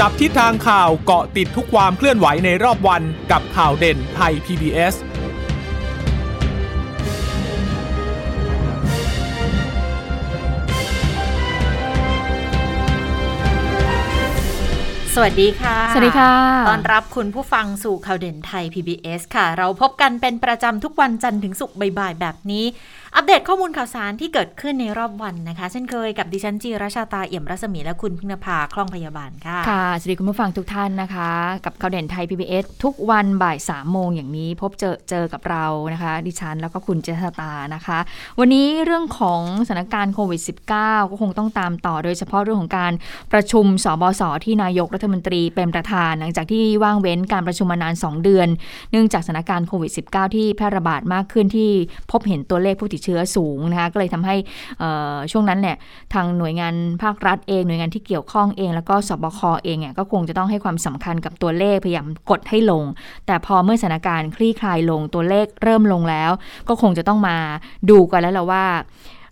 จับทิศทางข่าวเกาะติดทุกความเคลื่อนไหวในรอบวันกับข่าวเด่นไทย PBS สวัสดีค่ะ สวัสดีค่ะต้อนรับคุณผู้ฟังสู่ข่าวเด่นไทย PBS ค่ะ เราพบกันเป็นประจำทุกวันจันทร์ถึงศุกร์บ่ายๆแบบนี้ อัปเดตข้อมูลข่าวสารที่เกิดขึ้นในรอบวันนะคะ เช่นเคยกับดิฉันจีราชาตาเอี่ยมรัศมีและคุณพึ่งนภาคล่องพยาบาลค่ะ ค่ะสวัสดีคุณผู้ฟังทุกท่านนะคะ กับข่าวเด่นไทย PBS ทุกวันบ่าย3โมงอย่างนี้พบเจอเจอกับเรานะคะ ดิฉันแล้วก็คุณเจษตานะคะ วันนี้เรื่องของสถานการณ์โควิด -19 ก็คงต้องตามต่อโดยเฉพาะเรื่องของการประชุมสบสที่นายกรัฐมนตรีเป็นประธาน หลังจากที่ว่างเว้นการประชุมมานาน 2 เดือน เนื่องจากสถานการณ์โควิด -19 ที่แพร่ระบาดมากขึ้นที่พบเห็นตัวเลขผู้ติดเชื้อสูงนะคะก็เลยทำให้ช่วงนั้นเนี่ยทางหน่วยงานภาครัฐเองหน่วยงานที่เกี่ยวข้องเอง แล้วก็สบคเองเนี่ยก็คงจะต้องให้ความสำคัญกับตัวเลขพยายามกดให้ลง แต่พอเมื่อสถานการณ์คลี่คลายลงตัวเลขเริ่มลงแล้ว ก็คงจะต้องมาดูกันแล้วละว่า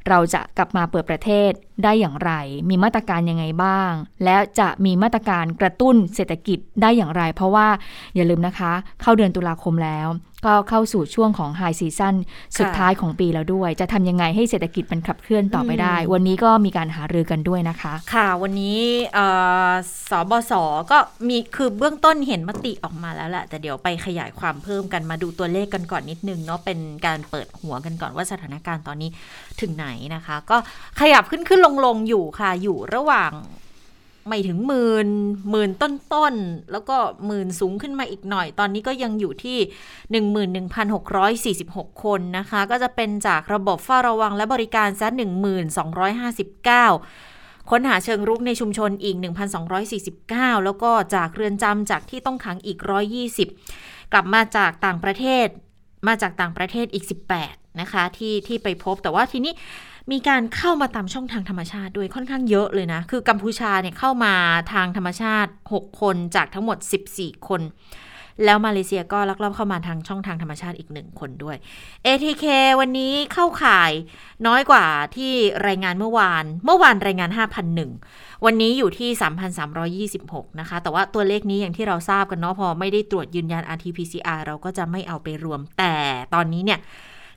เราจะกลับมาเปิดประเทศได้อย่างไร มีมาตรการยังไงบ้าง และจะมีมาตรการกระตุ้นเศรษฐกิจได้อย่างไร เพราะว่าอย่าลืมนะคะ เข้าเดือนตุลาคมแล้ว ก็เข้าสู่ช่วงของไฮซีซั่นสุดท้ายของปีแล้วด้วย จะทำยังไงให้เศรษฐกิจมันขับเคลื่อนต่อไปได้ วันนี้ก็มีการหารือกันด้วยนะคะ ค่ะ วันนี้เอ่อสบสก็มีคือเบื้องต้นเห็นมติออกมาแล้วแหละแต่เดี๋ยวไปขยายความเพิ่มกันมาดูตัวเลขกันก่อนนิดนึงเนาะเป็นการเปิดหัวกันก่อนว่าสถานการณ์ตอนนี้ถึงไหนนะคะ ก็ขยับขึ้นขึ้นลงลงอยู่ค่ะอยู่ระหว่าง ไม่ถึงหมื่นหมื่นต้นต้นๆแล้วก็หมื่นสูงขึ้นมาอีกหน่อย ตอนนี้ก็ยังอยู่ที่ 11,646 คนนะคะ ก็จะเป็นจากระบบเฝ้าระวังและบริการซะ1,259 ค้นหาเชิงรุกในชุมชนอีก 1,249 แล้วก็จากเรือนจำจากที่ต้องขังอีก 120 กลับมาจากต่างประเทศ มาจากต่างประเทศอีก 18 นะคะที่ที่ไปพบแต่ว่าทีนี้ มีการเข้ามาตามช่องทางธรรมชาติด้วยค่อนข้างเยอะเลยนะ คือกัมพูชาเนี่ยเข้ามาทางธรรมชาติ 6 คนจากทั้งหมด 14 คน แล้วมาเลเซียก็ลักลอบเข้ามาทางช่องทางธรรมชาติอีกหนึ่งคนด้วย ATK วันนี้เข้าข่ายน้อยกว่าที่รายงานเมื่อวาน เมื่อวานรายงาน 5,001 วันนี้อยู่ที่ 3,326 นะคะ แต่ว่าตัวเลขนี้อย่างที่เราทราบกันเนาะพอไม่ได้ตรวจยืนยัน RT-PCR เราก็จะไม่เอาไปรวมแต่ตอนนี้เนี่ย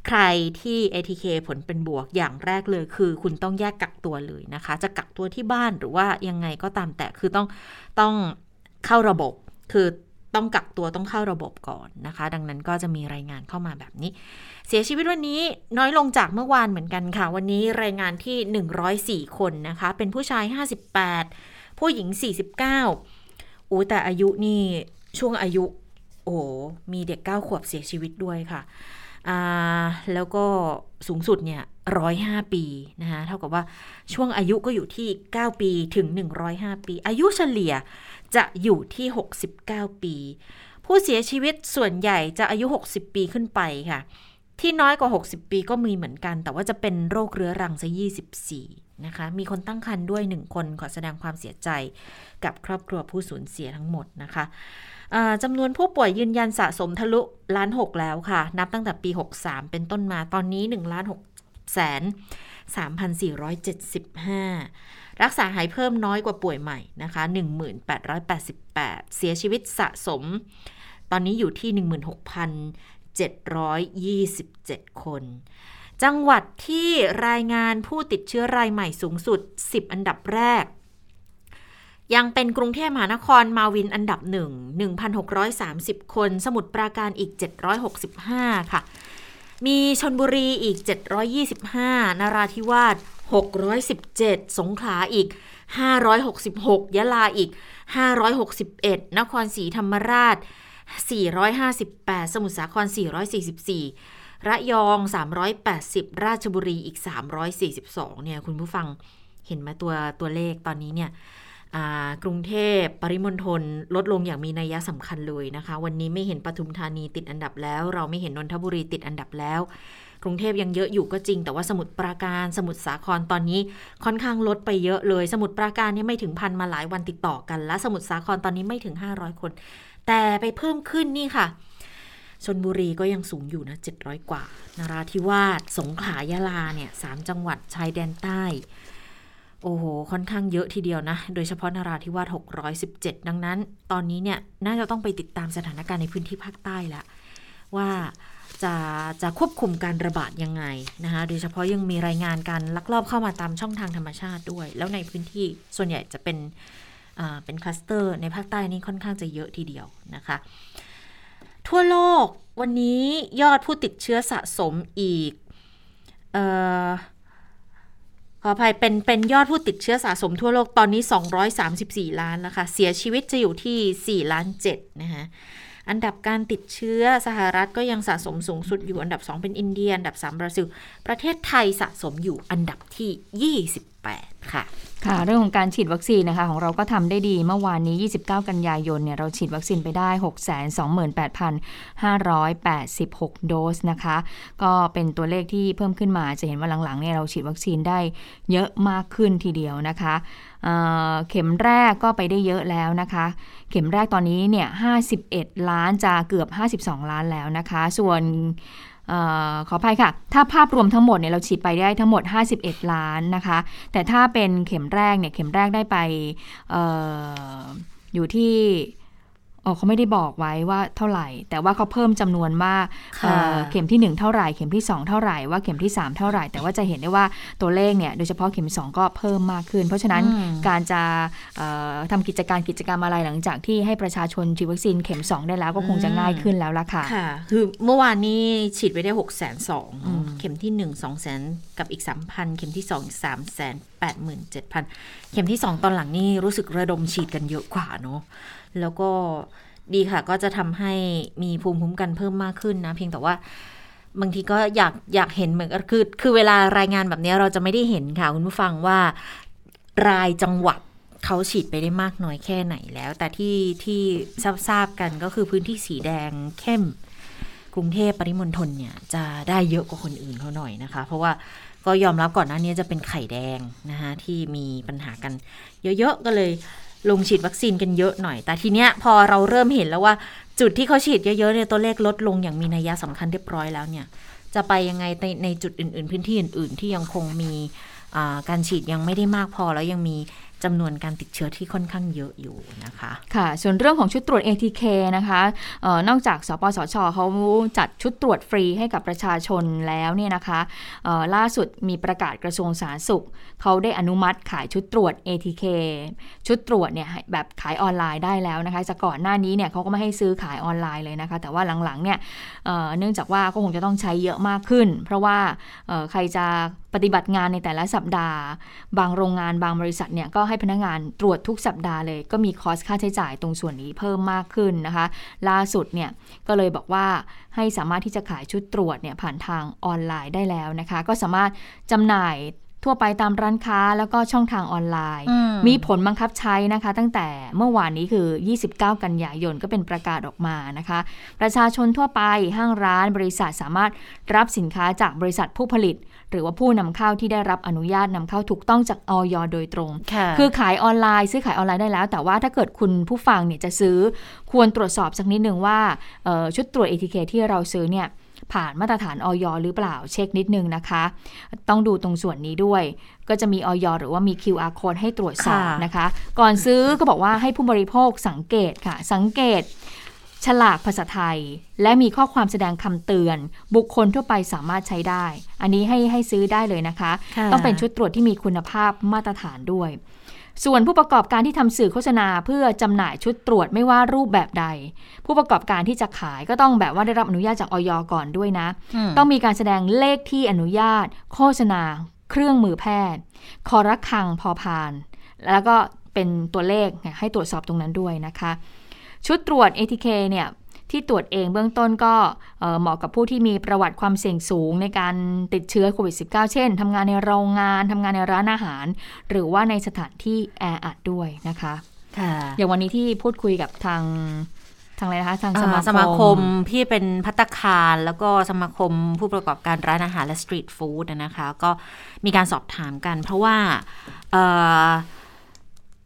ใครที่ ATK ผลเป็นบวกอย่างแรกเลย คือคุณต้องแยกกักตัวเลยนะคะ จะกักตัวที่บ้านหรือว่ายังไงก็ตามแต่คือต้องต้องเข้าระบบ คือต้องกักตัวต้องเข้าระบบก่อนนะคะ ดังนั้นก็จะมีรายงานเข้ามาแบบนี้ เสียชีวิตวันนี้น้อยลงจากเมื่อวานเหมือนกันค่ะ วันนี้รายงานที่ 104 คนนะคะ เป็นผู้ชาย 58 ผู้หญิง 49อู้แต่อายุนี่ช่วงอายุ โอ้มีเด็ก 9 ขวบเสียชีวิตด้วยค่ะ แล้วก็สูงสุดเนี่ยร้อยห้าปีนะคะเท่ากับว่าช่วงอายุก็อยู่ที่ 9 ปีถึง 105 ปี อายุเฉลี่ยจะอยู่ที่ 69 ปี ผู้เสียชีวิตส่วนใหญ่จะอายุ 60 ปีขึ้นไปค่ะ ที่น้อยกว่า 60 ปีก็มีเหมือนกัน แต่ว่าจะเป็นโรคเรื้อรังซะ24 นะคะ มีคนตั้งครรภ์ด้วย 1 คนขอแสดงความเสียใจกับครอบครัวผู้สูญเสียทั้งหมดนะคะจำนวนผู้ป่วยยืนยันสะสมทะลุล้านหกแล้วค่ะ นับตั้งแต่ปี 63 เป็นต้นมาตอนนี้1ล้าน6แสน3,475 รักษาหายเพิ่มน้อยกว่าป่วยใหม่นะคะ 1,888 เสียชีวิตสะสม ตอนนี้อยู่ที่ 727 คน จังหวัดที่รายงานผู้ติดเชื้อรายใหม่สูงสุด 10 อันดับแรก ยังเป็นกรุงเทพมหานครมาวินอันดับหนึ่ง1,630 คน สมุทรปราการอีก 765 ค่ะ มีชนบุรีอีก 725 นราธิวาส617 สงขลาอีก 566 ยะลาอีก 561 นครศรีธรรมราช 458 สมุทรสาคร 444 ระยอง 380 ราชบุรีอีก 342 เนี่ยคุณผู้ฟังเห็นไหมตัวตัวเลขตอนนี้เนี่ยกรุงเทพปริมณฑลลดลงอย่างมีนัยสำคัญเลยนะคะ วันนี้ไม่เห็นปทุมธานีติดอันดับแล้ว เราไม่เห็นนนทบุรีติดอันดับแล้ว กรุงเทพยังเยอะอยู่ก็จริง แต่ว่าสมุทรปราการสมุทรสาครตอนนี้ค่อนข้างลดไปเยอะเลย สมุทรปราการเนี่ยไม่ถึงพันมาหลายวันติดต่อกันและสมุทรสาครตอนนี้ไม่ถึง 500 คน แต่ไปเพิ่มขึ้นนี่ค่ะชนบุรีก็ยังสูงอยู่นะ700 กว่านราธิวาส สงขลายะลาเนี่ยสามจังหวัดชายแดนใต้ โอ้โห ค่อนข้างเยอะทีเดียวนะ โดยเฉพาะนาราธิวาส 617 ดังนั้น ตอนนี้เนี่ยน่าจะต้องไปติดตามสถานการณ์ในพื้นที่ภาคใต้ละว่าจะจะควบคุมการระบาดยังไงนะคะ โดยเฉพาะยังมีรายงานการลักลอบเข้ามาตามช่องทางธรรมชาติด้วย แล้วในพื้นที่ส่วนใหญ่จะเป็น เป็นคลัสเตอร์ในภาคใต้นี่ค่อนข้างจะเยอะทีเดียวนะคะ ทั่วโลกวันนี้ยอดผู้ติดเชื้อสะสมอีกออขออภัยเป็นเป็นยอดผู้ติดเชื้อสะสมทั่วโลกตอนนี้ 234 ล้านแล้วค่ะเสียชีวิตจะอยู่ที่ 4 ล้าน7นะคะอันดับการติดเชื้อสหรัฐก็ยังสะสมสูงสุดอยู่อันดับ 2 เป็นอินเดีย อันดับ 3 บราซิล ประเทศไทยสะสมอยู่อันดับที่ 8 ค่ะค่ะเรื่องของการฉีดวัคซีนนะคะของเราก็ทำได้ดีเมื่อวานนี้ 29 กันยายนเนี่ยเราฉีดวัคซีนไปได้ 628,586 โดสนะคะ ก็เป็นตัวเลขที่เพิ่มขึ้นมาจะเห็นว่าหลังๆเนี่ยเราฉีดวัคซีนได้เยอะมากขึ้นทีเดียวนะคะเเข็มแรกก็ไปได้เยอะแล้วนะคะ เข็มแรกตอนนี้เนี่ย 51 ล้านจะเกือบ 52 ล้านแล้วนะคะ ส่วน ออขออภัยค่ะ ถ้าภาพรวมทั้งหมดเนี่ยเราฉีดไปได้ทั้งหมด 51 ล้านนะคะ แต่ถ้าเป็นเข็มแรกเนี่ยเข็มแรกได้ไปอออยู่ที่ เขาไม่ได้บอกไว้ว่าเท่าไหร่ แต่ว่าเขาเพิ่มจำนวนว่าค่ะเอ่อเข็มที่ 1 เท่าไหร่ เข็มที่ 2 เท่าไหร่ ว่าเข็มที่ 3 เท่าไหร่ แต่ว่าจะเห็นได้ว่าตัวเลขเนี่ยโดยเฉพาะเข็ม 2 ก็เพิ่มมากขึ้น เพราะฉะนั้นอืมการจะเอ่อทำกิจการกิจกรรมอะไรหลังจากที่ให้ประชาชนฉีดวัคซีนเข็ม 2 ได้แล้วก็คงจะง่ายขึ้นแล้วล่ะค่ะค่ะ คือเมื่อวานนี้ฉีดไปได้6กแสนสองอืมเข็มที่ 1 2 0 0แสนกับอีก 3,000 เข็มที่2อีก3แสน8 7 0 0 0 เข็มที่ 2 ตอนหลังนี่รู้สึกระดมฉีดกันเยอะกว่าเนาะแล้วก็ดีค่ะก็จะทำให้มีภูมิคุ้มกันเพิ่มมากขึ้นนะ เพียงแต่ว่าบางทีก็อยากอยากเห็นเหมือนกันคือคือเวลารายงานแบบนี้เราจะไม่ได้เห็นค่ะ คุณผู้ฟังว่ารายจังหวัดเขาฉีดไปได้มากน้อยแค่ไหนแล้ว แต่ที่ที่ทราบทราบกันก็คือพื้นที่สีแดงเข้ม กรุงเทพปริมณฑลเนี่ยจะได้เยอะกว่าคนอื่นเขาหน่อยนะคะ เพราะว่า ก็ยอมรับก่อนหน้านี้จะเป็นไข่แดงนะคะที่มีปัญหากันเยอะๆก็เลยลงฉีดวัคซีนกันเยอะหน่อย แต่ทีเนี้ยพอเราเริ่มเห็นแล้วว่า จุดที่เขาฉีดเยอะๆเนี่ยตัวเลขลดลงอย่างมีนัยสำคัญเรียบร้อยแล้วเนี่ย จะไปยังไงในในจุดอื่น ๆ พื้นที่อื่น ๆ ที่ยังคงมีการฉีดยังไม่ได้มากพอแล้วยังมี จำนวนการติดเชื้อที่ค่อนข้างเยอะอยู่นะคะ ค่ะ ส่วนเรื่องของชุดตรวจ ATK นะคะออนอกจากสปสชเขาจัดชุดตรวจฟรีให้กับประชาชนแล้วเนี่ยนะคะออล่าสุดมีประกาศกระทรวงสาธารณสุข เขาได้อนุมัติขายชุดตรวจ ATK ชุดตรวจเนี่ยแบบขายออนไลน์ได้แล้วนะคะจากก่อนหน้านี้เนี่ยเขาก็ไม่ให้ซื้อขายออนไลน์เลยนะคะ แต่ว่าหลังๆเนี่ยเออเนื่องจากว่าก็คงจะต้องใช้เยอะมากขึ้น เพราะว่าออใครจะ ปฏิบัติงานในแต่ละสัปดาห์ บางโรงงานบางบริษัทเนี่ยก็ให้พนักงานตรวจทุกสัปดาห์เลย ก็มีคอสค่าใช้จ่ายตรงส่วนนี้เพิ่มมากขึ้นนะคะ ล่าสุดเนี่ยก็เลยบอกว่าให้สามารถที่จะขายชุดตรวจเนี่ยผ่านทางออนไลน์ได้แล้วนะคะ ก็สามารถจำหน่ายทั่วไปตามร้านค้าแล้วก็ช่องทางออนไลน์อืมมีผลบังคับใช้นะคะ ตั้งแต่เมื่อวานนี้คือ 29 กันยายนก็เป็นประกาศออกมานะคะ ประชาชนทั่วไปห้างร้านบริษัทสามารถรับสินค้าจากบริษัทผู้ผลิต หรือว่าผู้นำเข้าที่ได้รับอนุญาตนำเข้าถูกต้องจากออยโดยตรงค่ะคือขายออนไลน์ ซื้อขายออนไลน์ได้แล้ว แต่ว่าถ้าเกิดคุณผู้ฟังเนี่ยจะซื้อควรตรวจสอบสักนิดหนึ่งว่าเอ่อชุดตรวจ ATK ที่เราซื้อเนี่ยผ่านมาตรฐานออยหรือเปล่าเช็คนิดนึงนะคะ ต้องดูตรงส่วนนี้ด้วย ก็จะมีออยหรือว่ามี QR code ให้ตรวจสอบค่ะนะคะ ก่อนซื้อก็บอกว่าให้ผู้บริโภคสังเกตค่ะ สังเกต ฉลากภาษาไทย และมีข้อความแสดงคำเตือน บุคคลทั่วไปสามารถใช้ได้ อันนี้ให้ให้ซื้อได้เลยนะคะค่ะต้องเป็นชุดตรวจที่มีคุณภาพมาตรฐานด้วย ส่วนผู้ประกอบการที่ทำสื่อโฆษณาเพื่อจำหน่ายชุดตรวจไม่ว่ารูปแบบใด ผู้ประกอบการที่จะขายก็ต้องแบบว่าได้รับอนุญาตจากออยก่อนด้วยนะมต้องมีการแสดงเลขที่อนุญาต โฆษณา เครื่องมือแพทย์ คอรักคังพอพาน แล้วก็เป็นตัวเลขเนี่ยให้ตรวจสอบตรงนั้นด้วยนะคะ ชุดตรวจ ATK เนี่ยที่ตรวจเองเบื้องต้นก็เอ่อเหมาะกับผู้ที่มีประวัติความเสี่ยงสูงในการติดเชื้อโควิด -19 เช่นทำงานในโรงงานทำงานในร้านอาหาร หรือว่าในสถานที่แออัดด้วยนะคะค่ะอย่างวันนี้ที่พูดคุยกับทางทางอะไรนะคะทางสอ่ามาสมาคมพี่เป็นพัตตาคาร แล้วก็สมาคมผู้ประกอบการร้านอาหารและสตรีทฟู้ดนะคะ ก็มีการสอบถามกัน เพราะว่าเอ่อ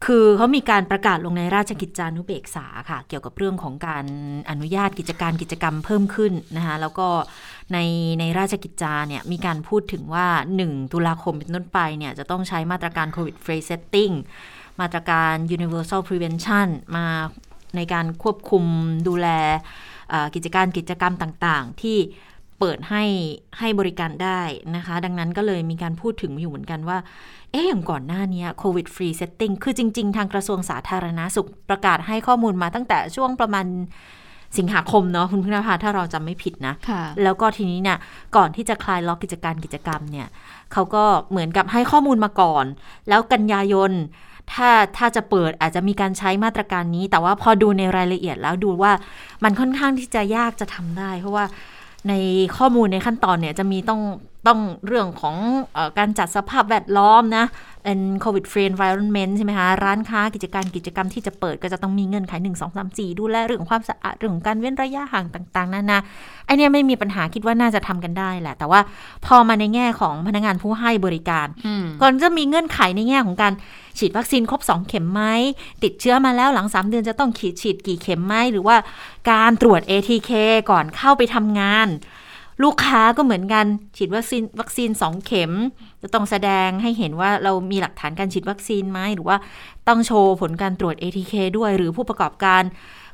คือเขามีการประกาศลงในราชกิจจานุเบกษาค่ะ เกี่ยวกับเรื่องของการอนุญาตกิจการกิจกรรมเพิ่มขึ้นนะคะแล้วก็ในในราชกิจจาเนี่ยมีการพูดถึงว่า 1 ตุลาคมเป็นต้นไปเนี่ยจะต้องใช้มาตรการ COVID free setting มาตรการ universal prevention มาในการควบคุมดูแลกิจการกิจกรรมต่างๆ ที่ เปิดให้ให้บริการได้นะคะ ดังนั้นก็เลยมีการพูดถึงอยู่เหมือนกันว่า เอ๊ะอย่างก่อนหน้านี้ COVID free setting คือจริง ๆ ทางกระทรวงสาธารณสุขประกาศให้ข้อมูลมาตั้งแต่ช่วงประมาณสิงหาคมเนาะคุณพึ่งนภาถ้าเราจำไม่ผิดนะะแล้วก็ทีนี้เนี่ยก่อนที่จะคลายล็อกกิจการกิจกรรมเนี่ยเขาก็เหมือนกับให้ข้อมูลมาก่อน แล้วกันยายนถ้าถ้าจะเปิดอาจจะมีการใช้มาตรการนี้ แต่ว่าพอดูในรายละเอียดแล้วดูว่ามันค่อนข้างที่จะยากจะทำได้ เพราะว่า ในข้อมูลในขั้นตอนเนี่ยจะมีต้อง ต้องเรื่องของอการจัดสภาพแวดล้อมนะ เป็น covid free environment ใช่ไหมคะ ร้านค้ากิจการกิจกรรมที่จะเปิดก็จะต้องมีเงื่อนไข1 2 3 4 ดูแลเรื่องความสะอาดเรื่องการเว้นระยะห่างต่าง ๆนานาไอเนี้ยไม่มีปัญหาคิดว่าน่าจะทำกันได้แหละ แต่ว่าพอมาในแง่ของพนักงานผู้ให้บริการ ก่อนจะมีเงื่อนไขในแง่ของการฉีดวัคซีนครบ 2 เข็มไหมติดเชื้อมาแล้วหลัง 3 เดือนจะต้องขีดฉีดกี่เข็มไหมหรือว่าการตรวจ ATK ก่อนเข้าไปทำงาน ลูกค้าก็เหมือนกันฉีดวัคซีนวัคซีนสองเข็ม จะต้องแสดงให้เห็นว่าเรามีหลักฐานการฉีดวัคซีนไหมหรือว่าต้องโชว์ผลการตรวจ ATK ด้วย หรือผู้ประกอบการ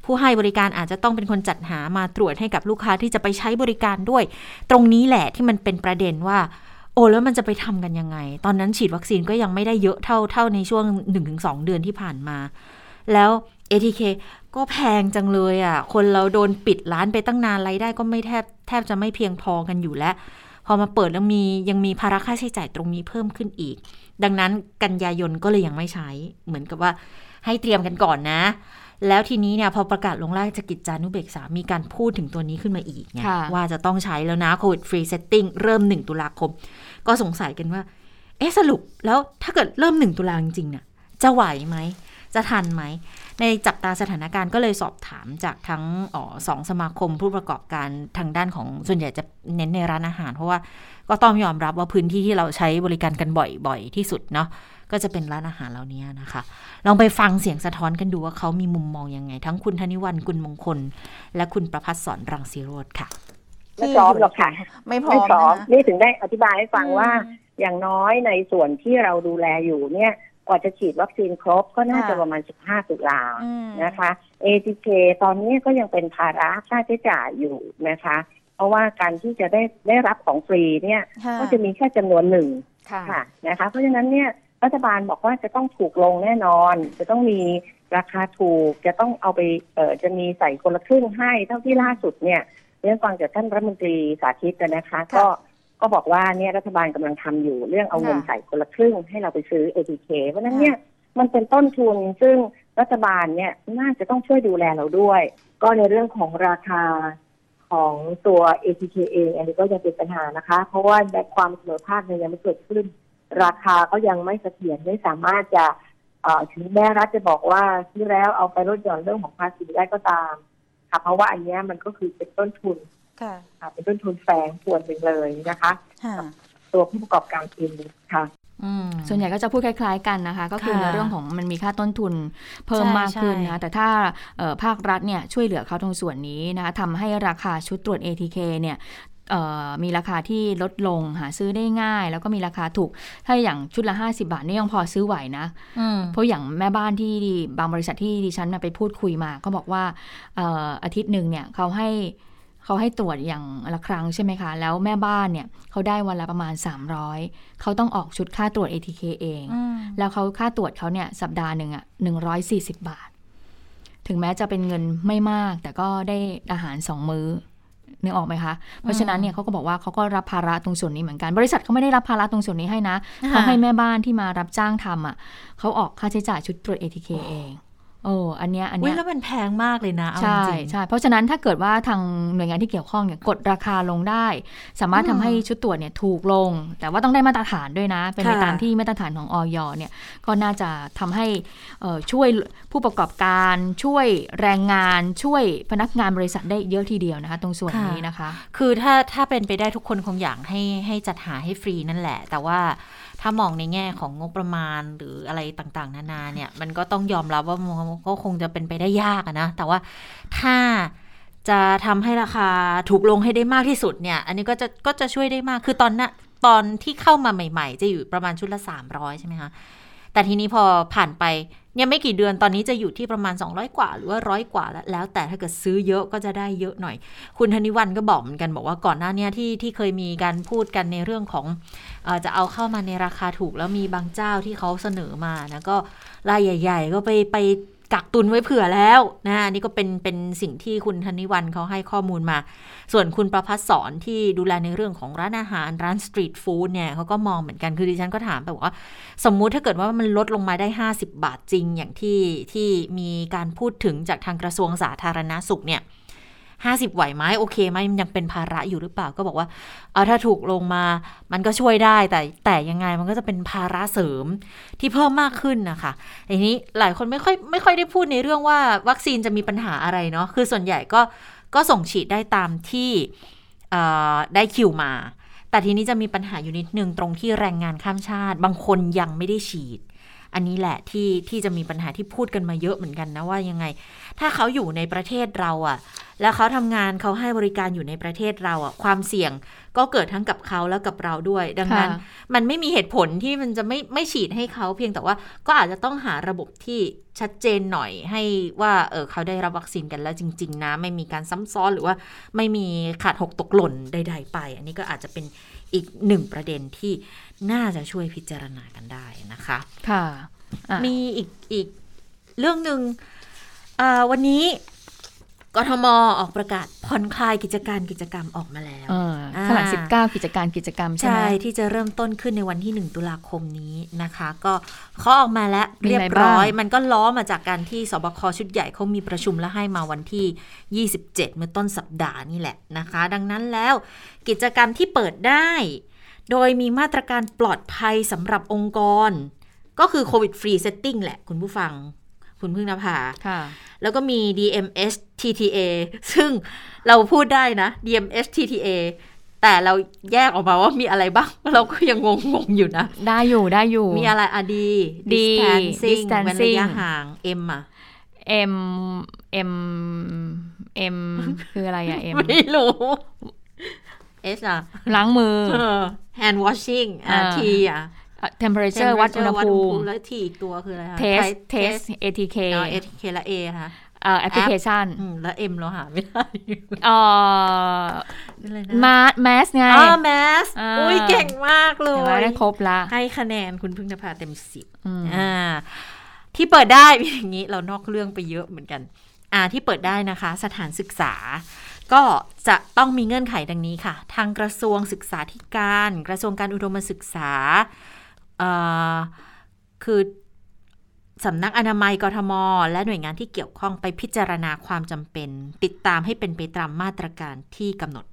ผู้ให้บริการอาจจะต้องเป็นคนจัดหามาตรวจให้กับลูกค้าที่จะไปใช้บริการด้วย ตรงนี้แหละที่มันเป็นประเด็นว่าโอ้แล้วมันจะไปทำกันยังไง ตอนนั้นฉีดวัคซีนก็ยังไม่ได้เยอะเท่าเท่าในช่วง 1-2 เดือนที่ผ่านมา แล้ว ATK ก็แพงจังเลยอะ่ะ คนเราโดนปิดร้านไปตั้งนานไรได้ก็ไม่แทบแทบจะไม่เพียงพอกันอยู่แล้ว พอมาเปิดแล้วมียังมีภาระค่าใช้จ่ายตรงนี้เพิ่มขึ้นอีก ดังนั้นกันยายนก็เลยยังไม่ใช้ เหมือนกับว่าให้เตรียมกันก่อนนะ แล้วทีนี้เนี่ยพอประกาศลงราชกิจจานุเบกษา มีการพูดถึงตัวนี้ขึ้นมาอีกไงว่าจะต้องใช้แล้วนะ COVID free setting เริ่ม 1 ตุลาคม ก็สงสัยกันว่า เอ๊ะสรุปแล้วถ้าเกิดเริ่ม 1 ตุลาจริงๆเนี่ยจะไหวไหม จะทันไหม ในจับตาสถานการณ์ก็เลยสอบถามจากทั้งเอ่อสองสมาคมผู้ประกอบการทางด้านของส่วนใหญ่จะเน้นในร้านอาหาร เพราะว่าก็ต้องยอมรับว่าพื้นที่ที่เราใช้บริการกันบ่อย ๆ ที่สุดเนาะก็จะเป็นร้านอาหารเหล่านี้นะคะ ลองไปฟังเสียงสะท้อนกันดูว่าเขามีมุมมองยังไง ทั้งคุณธนิวันกุลมงคล และคุณประพัฒสอนรังสีโรธค่ะไม่พร้อมหรอกค่ะ ไม่พร้อมนี่ถึงได้อธิบายให้ฟังว่า อย่างน้อยในส่วนที่เราดูแลอยู่เนี่ย กว่าจะฉีดวัคซีนครบก็น่าจะประมาณ 15 ตุลานะคะ ATK ตอนนี้ก็ยังเป็นภาระค่าใช้จ่ายอยู่นะคะ เพราะว่าการที่จะได้ได้รับของฟรีเนี่ย ก็จะมีแค่จำนวนหนึ่งค่ะนะคะ เพราะฉะนั้นเนี่ยรัฐบาลบอกว่าจะต้องถูกลงแน่นอน จะต้องมีราคาถูก จะต้องเอาไปเอ่อจะมีใส่คนละครึ่งให้เท่าที่ล่าสุดเนี่ยเรื่องฟังจากท่านรัฐมนตรีสาธิตนะคะ ก็ ก็บอกว่าเนี่ยรัฐบาลกำลังทำอยู่เรื่องเอาเงินใส่คนละครึ่งให้เราไปซื้อ ATK เพราะนั้นเนี่ยมันเป็นต้นทุนซึ่งรัฐบาลเนี่ยน่าจะต้องช่วยดูแลเราด้วย ก็ในเรื่องของราคาของตัว ATK เองอันนี้ก็ยังเป็นปัญหานะคะ เพราะว่าในความเสมอภาคเนี่ยยังไม่เกิดขึ้น ราคาก็ยังไม่เสถียรไม่สามารถจะถึงแม้รัฐจะบอกว่าที่แล้วเอาไปลดหย่อนเรื่องของภาษีได้ก็ตามค่ะเพราะว่าอันนี้มันก็คือเป็นต้นทุน ค่ะเป็นต้นทุนแฝงส่วนหนึ่งเลยนะคะตัวผู้ประกอบการเองค่ะส่วนใหญ่ก็จะพูดคล้ายๆกันนะคะ ก็คือในเรื่องของมันมีค่าต้นทุนเพิ่มมากขึ้นนะแต่ถ้าภาครัฐเนี่ยช่วยเหลือเขาตรงส่วนนี้นะคะทำให้ราคาชุดตรวจ ATK เนี่ยมีราคาที่ลดลงหาซื้อได้ง่าย แล้วก็มีราคาถูก ถ้าอย่างชุดละ 50 บาทนี่ยังพอซื้อไหวนะ เพราะอย่างแม่บ้านที่บางบริษัทที่ดิฉันไปพูดคุยมา ก็บอกว่าอาทิตย์หนึ่งเนี่ยเขาให้ เขาให้ตรวจอย่างละครั้งใช่ไหมคะ แล้วแม่บ้านเนี่ยเขาได้วันละประมาณ 300 เขาต้องออกชุดค่าตรวจ ATK เอง แล้วเขาค่าตรวจเขาเนี่ยสัปดาห์หนึ่งอะหนึ่งร้อยสี่สิบบาท ถึงแม้จะเป็นเงินไม่มาก แต่ก็ได้อาหารสองมื้อนึกออกไหมคะ เพราะฉะนั้นเนี่ยเขาก็บอกว่าเขาก็รับภาระตรงส่วนนี้เหมือนกัน บริษัทเขาไม่ได้รับภาระตรงส่วนนี้ให้นะ เขาให้แม่บ้านที่มารับจ้างทำอะเขาออกค่าใช้จ่ายชุดตรวจ ATK เอง โอ้อันเนี้ยอันเนี้ยแล้วมันแพงมากเลยนะใช่ใช่เพราะฉะนั้นถ้าเกิดว่าทางหน่วยงานที่เกี่ยวข้องเนี่ยกดราคาลงได้ สามารถทำให้ชุดตรวจเนี่ยถูกลง แต่ว่าต้องได้มาตรฐานด้วยนะ เป็นไปตามที่มาตรฐานของออยเนี่ยก็น่าจะทำให้ช่วยผู้ประกอบการช่วยแรงงานช่วยพนักงานบริษัทได้เยอะทีเดียวนะคะ ตรงส่วนนี้นะคะ คือถ้าถ้าเป็นไปได้ทุกคนคงอยากให้ให้จัดหาให้ฟรีนั่นแหละ แต่ว่าท ถ้ามองในแง่ของงบประมาณหรืออะไรต่างๆ นานาเนี่ย มันก็ต้องยอมรับว่ามันก็คงจะเป็นไปได้ยากนะ แต่ว่าถ้าจะทำให้ราคาถูกลงให้ได้มากที่สุดเนี่ย อันนี้ก็จะก็จะช่วยได้มาก คือตอนนะตอนที่เข้ามาใหม่ ๆ จะอยู่ประมาณชุดละ 300 ใช่ไหมคะ แต่ทีนี้พอผ่านไป เนี่ยไม่กี่เดือนตอนนี้จะอยู่ที่ประมาณ 200 กว่า หรือว่าร้อยกว่าแล้วแล้วแต่ถ้าเกิดซื้อเยอะก็จะได้เยอะหน่อย คุณธนิวันก็บอกเหมือนกันบอกว่าก่อนหน้านี้ที่ที่เคยมีการพูดกันในเรื่องของอจะเอาเข้ามาในราคาถูกแล้วมีบางเจ้าที่เขาเสนอมานะก็รายใหญ่ ๆ ก็ไปไป กักตุนไว้เผื่อแล้วนะนี่ก็เป็นเป็นสิ่งที่คุณธนิวันเขาให้ข้อมูลมา ส่วนคุณประพัฒสอนที่ดูแลในเรื่องของร้านอาหารร้านสตรีทฟู้ดเนี่ยเขาก็มองเหมือนกันคือดิฉันก็ถามไปว่า สมมุติถ้าเกิดว่ามันลดลงมาได้ 50 บาทจริงอย่างที่ที่มีการพูดถึงจากทางกระทรวงสาธารณาสุขเนี่ย ห้าสิบไหวไหมโอเคไหมมันยังเป็นภาระอยู่หรือเปล่าก็บอกว่าเอาถ้าถูกลงมามันก็ช่วยได้แต่แต่ยังไงมันก็จะเป็นภาระเสริมที่เพิ่มมากขึ้นนะคะทีนี้หลายคนไม่ค่อยไม่ค่อยได้พูดในเรื่องว่าวัคซีนจะมีปัญหาอะไรเนาะคือส่วนใหญ่ก็ก็ส่งฉีดได้ตามที่ได้คิวมาแต่ทีนี้จะมีปัญหาอยู่นิดนึงตรงที่แรงงานข้ามชาติ บางคนยังไม่ได้ฉีด อันนี้แหละที่ที่จะมีปัญหาที่พูดกันมาเยอะเหมือนกันนะว่ายังไง ถ้าเขาอยู่ในประเทศเราอะ่ะ แล้วเขาทำงานเขาให้บริการอยู่ในประเทศเราอะ่ะ ความเสี่ยงก็เกิดทั้งกับเขาแล้วกับเราด้วย ดังนั้นมันไม่มีเหตุผลที่มันจะไม่ไม่ฉีดให้เขาเพียงแต่ว่าก็อาจจะต้องหาระบบที่ชัดเจนหน่อยให้ว่าเออเขาได้รับวัคซีนกันแล้วจริง ๆ นะ ไม่มีการซ้ำซ้อนหรือว่าไม่มีขาดหกตกหล่นใด ๆ ไป อันนี้ก็อาจจะเป็น อีกหนึ่งประเด็นที่น่าจะช่วยพิจารณากันได้นะคะ ค่ะ มีอีกอีกเรื่องหนึ่งวันนี้ กทมออกประกาศผ่อนคลายกิจการกิจกรรมออกมาแล้วขนาด19 กิจการกิจกรรมใช่ไหมที่จะเริ่มต้นขึ้นในวันที่ 1 ตุลาคมนี้นะคะ ก็เขาออกมาแล้วเรียบร้อย มันก็ล้อมาจากการที่ศบคชุดใหญ่เขามีประชุมและให้มาวันที่ 27 เมื่อต้นสัปดาห์นี่แหละนะคะ ดังนั้นแล้วกิจกรรมที่เปิดได้ โดยมีมาตรการปลอดภัยสำหรับองค์กร ก็คือ COVID free setting แหละคุณผู้ฟัง คุณพึ่งนภาแล้วก็มี DMS TTA ซึ่งเราพูดได้นะ DMS TTA แต่เราแยกออกมาว่ามีอะไรบ้าง เราก็ยังงงงอยู่นะ ได้อยู่ได้อยู่ มีอะไรอะดี distancing เว้นระยะห่าง M อะ M M M คืออะไรอะ M ไม่รู้ S อะล้างมือ hand washing อะ T อะ temperature วัดอุณหภูมิ แล้วที่อีกตัวคืออะไรคะ test test ATK ATK และ A ค่ะแอปพลิเคชันแล้ว M เราหาไม่ได้เอ่อมาแมสไงอ๋อแมสอุ้ยเก่งมากเลยได้ครบละ ให้คะแนนคุณพึ่งนภาเต็มสิบอ่า ที่เปิดได้อย่างนี้เรานอกเรื่องไปเยอะเหมือนกัน อ่าที่เปิดได้นะคะ สถานศึกษา ก็จะต้องมีเงื่อนไขดังนี้ค่ะ ทางกระทรวงศึกษาธิการ กระทรวงการอุดมศึกษา คือสำนักอนามัยกทม และหน่วยงานที่เกี่ยวข้องไปพิจารณาความจำเป็น ติดตามให้เป็นไปตามมาตรการที่กำหนด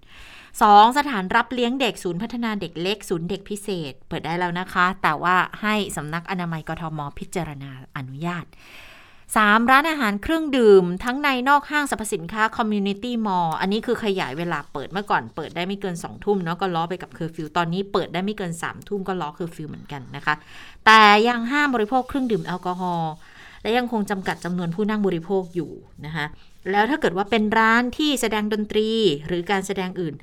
2. สถานรับเลี้ยงเด็กศูนย์พัฒนาเด็กเล็กศูนย์เด็กพิเศษ เปิดได้แล้วนะคะ แต่ว่าให้สำนักอนามัยกทม พิจารณาอนุญาต 3. ร้านอาหารเครื่องดื่ม ทั้งในนอกห้างสรรพสินค้าคอมมูนิตี้มอลล์อันนี้คือขยายเวลาเปิดเมื่อก่อนเปิดได้ไม่เกิน2องทุ่มเนาะก็ล้อไปกับเคอร์ฟิวตอนนี้เปิดได้ไม่เกิน3ามทุ่มก็ล้อเคอร์ฟิวเหมือนกันนะคะ แต่ยังห้ามบริโภคเครื่องดื่มแอลกอฮอล์และยังคงจำกัดจำนวนผู้นั่งบริโภคอยู่นะคะแล้วถ้าเกิดว่าเป็นร้านที่แสดงดนตรีหรือการแสดงอื่น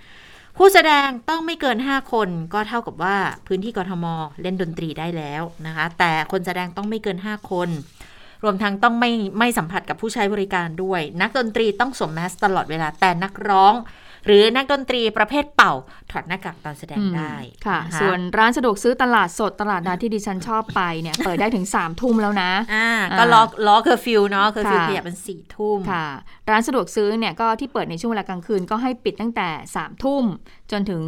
ผู้แสดงต้องไม่เกิน 5 คนก็เท่ากับว่าพื้นที่กรทมเล่นดนตรีได้แล้วนะคะแต่คนแสดงต้องไม่เกิน 5 คน รวมทั้งต้องไม่ไม่สัมผัสกับผู้ใช้บริการด้วย นักดนตรีต้องสวมแมสตลอดเวลาแต่นักร้อง หรือนักดนตรีประเภทเป่า ถอดหน้ากากตอนแสดงได้ค่ะ ส่วนร้านสะดวกซื้อตลาดสดตลาดนัดที่ดิฉันชอบไปเนี่ยเปิดได้ถึง3ามทุ่มแล้วนะอ่าก็ล็อกล็อกเคอร์ฟิวเนาะเคอร์ฟิวขยับเป็นสี่ทุ่มค่ะ ร้านสะดวกซื้อเนี่ยก็ที่เปิดในช่วงเวลากลางคืนก็ให้ปิดตั้งแต่3ามทุ่มจนถึง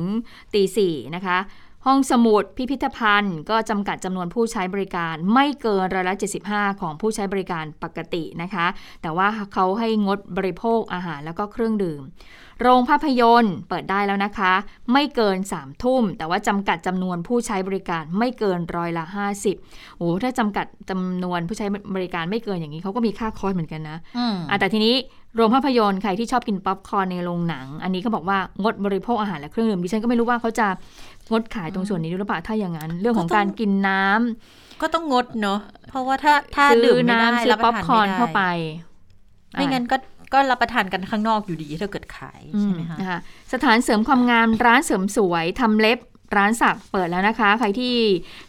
ตีสี่นะคะ ห้องสมุดพิพิธภัณฑ์ ก็จำกัดจำนวนผู้ใช้บริการ ไม่เกินร้อยละ75 ของผู้ใช้บริการปกตินะคะ แต่ว่าเขาให้งดบริโภคอาหารแล้วก็เครื่องดื่ม โรงภาพยนตร์เปิดได้แล้วนะคะ ไม่เกิน3ทุ่ม แต่ว่าจำกัดจำนวนผู้ใช้บริการไม่เกินร้อยละ 50โอ้ถ้าจำกัดจำนวนผู้ใช้บริการไม่เกินอย่างนี้เขาก็มีค่าคอร์สเหมือนกันนะอ่าแต่ทีนี้โรงภาพยนตร์ใครที่ชอบกินป๊อปคอร์นในโรงหนัง อันนี้เขาบอกว่างดบริโภคอาหารและเครื่องดื่มดิฉันก็ไม่รู้ว่าเขาจะ งดขายตรงส่วนนี้หรือเปล่าถ้าอย่างนั้น เรื่องของการกินน้ำก็ต้องงดเนาะเพราะว่าถ้าถ้าซื้ดื่อมไม่ได้น้ำซื้อรับปป๊อระปทานคอร์นไม่ได้เข้าไป ไม่งั้นก็ก็รับประทานกันข้างนอกอยู่ดีถ้าเกิดขายใช่ไหมคะนะคะสถานเสริมความงามร้านเสริมสวยทำเล็บ ร้านสักเปิดแล้วนะคะ ใครที่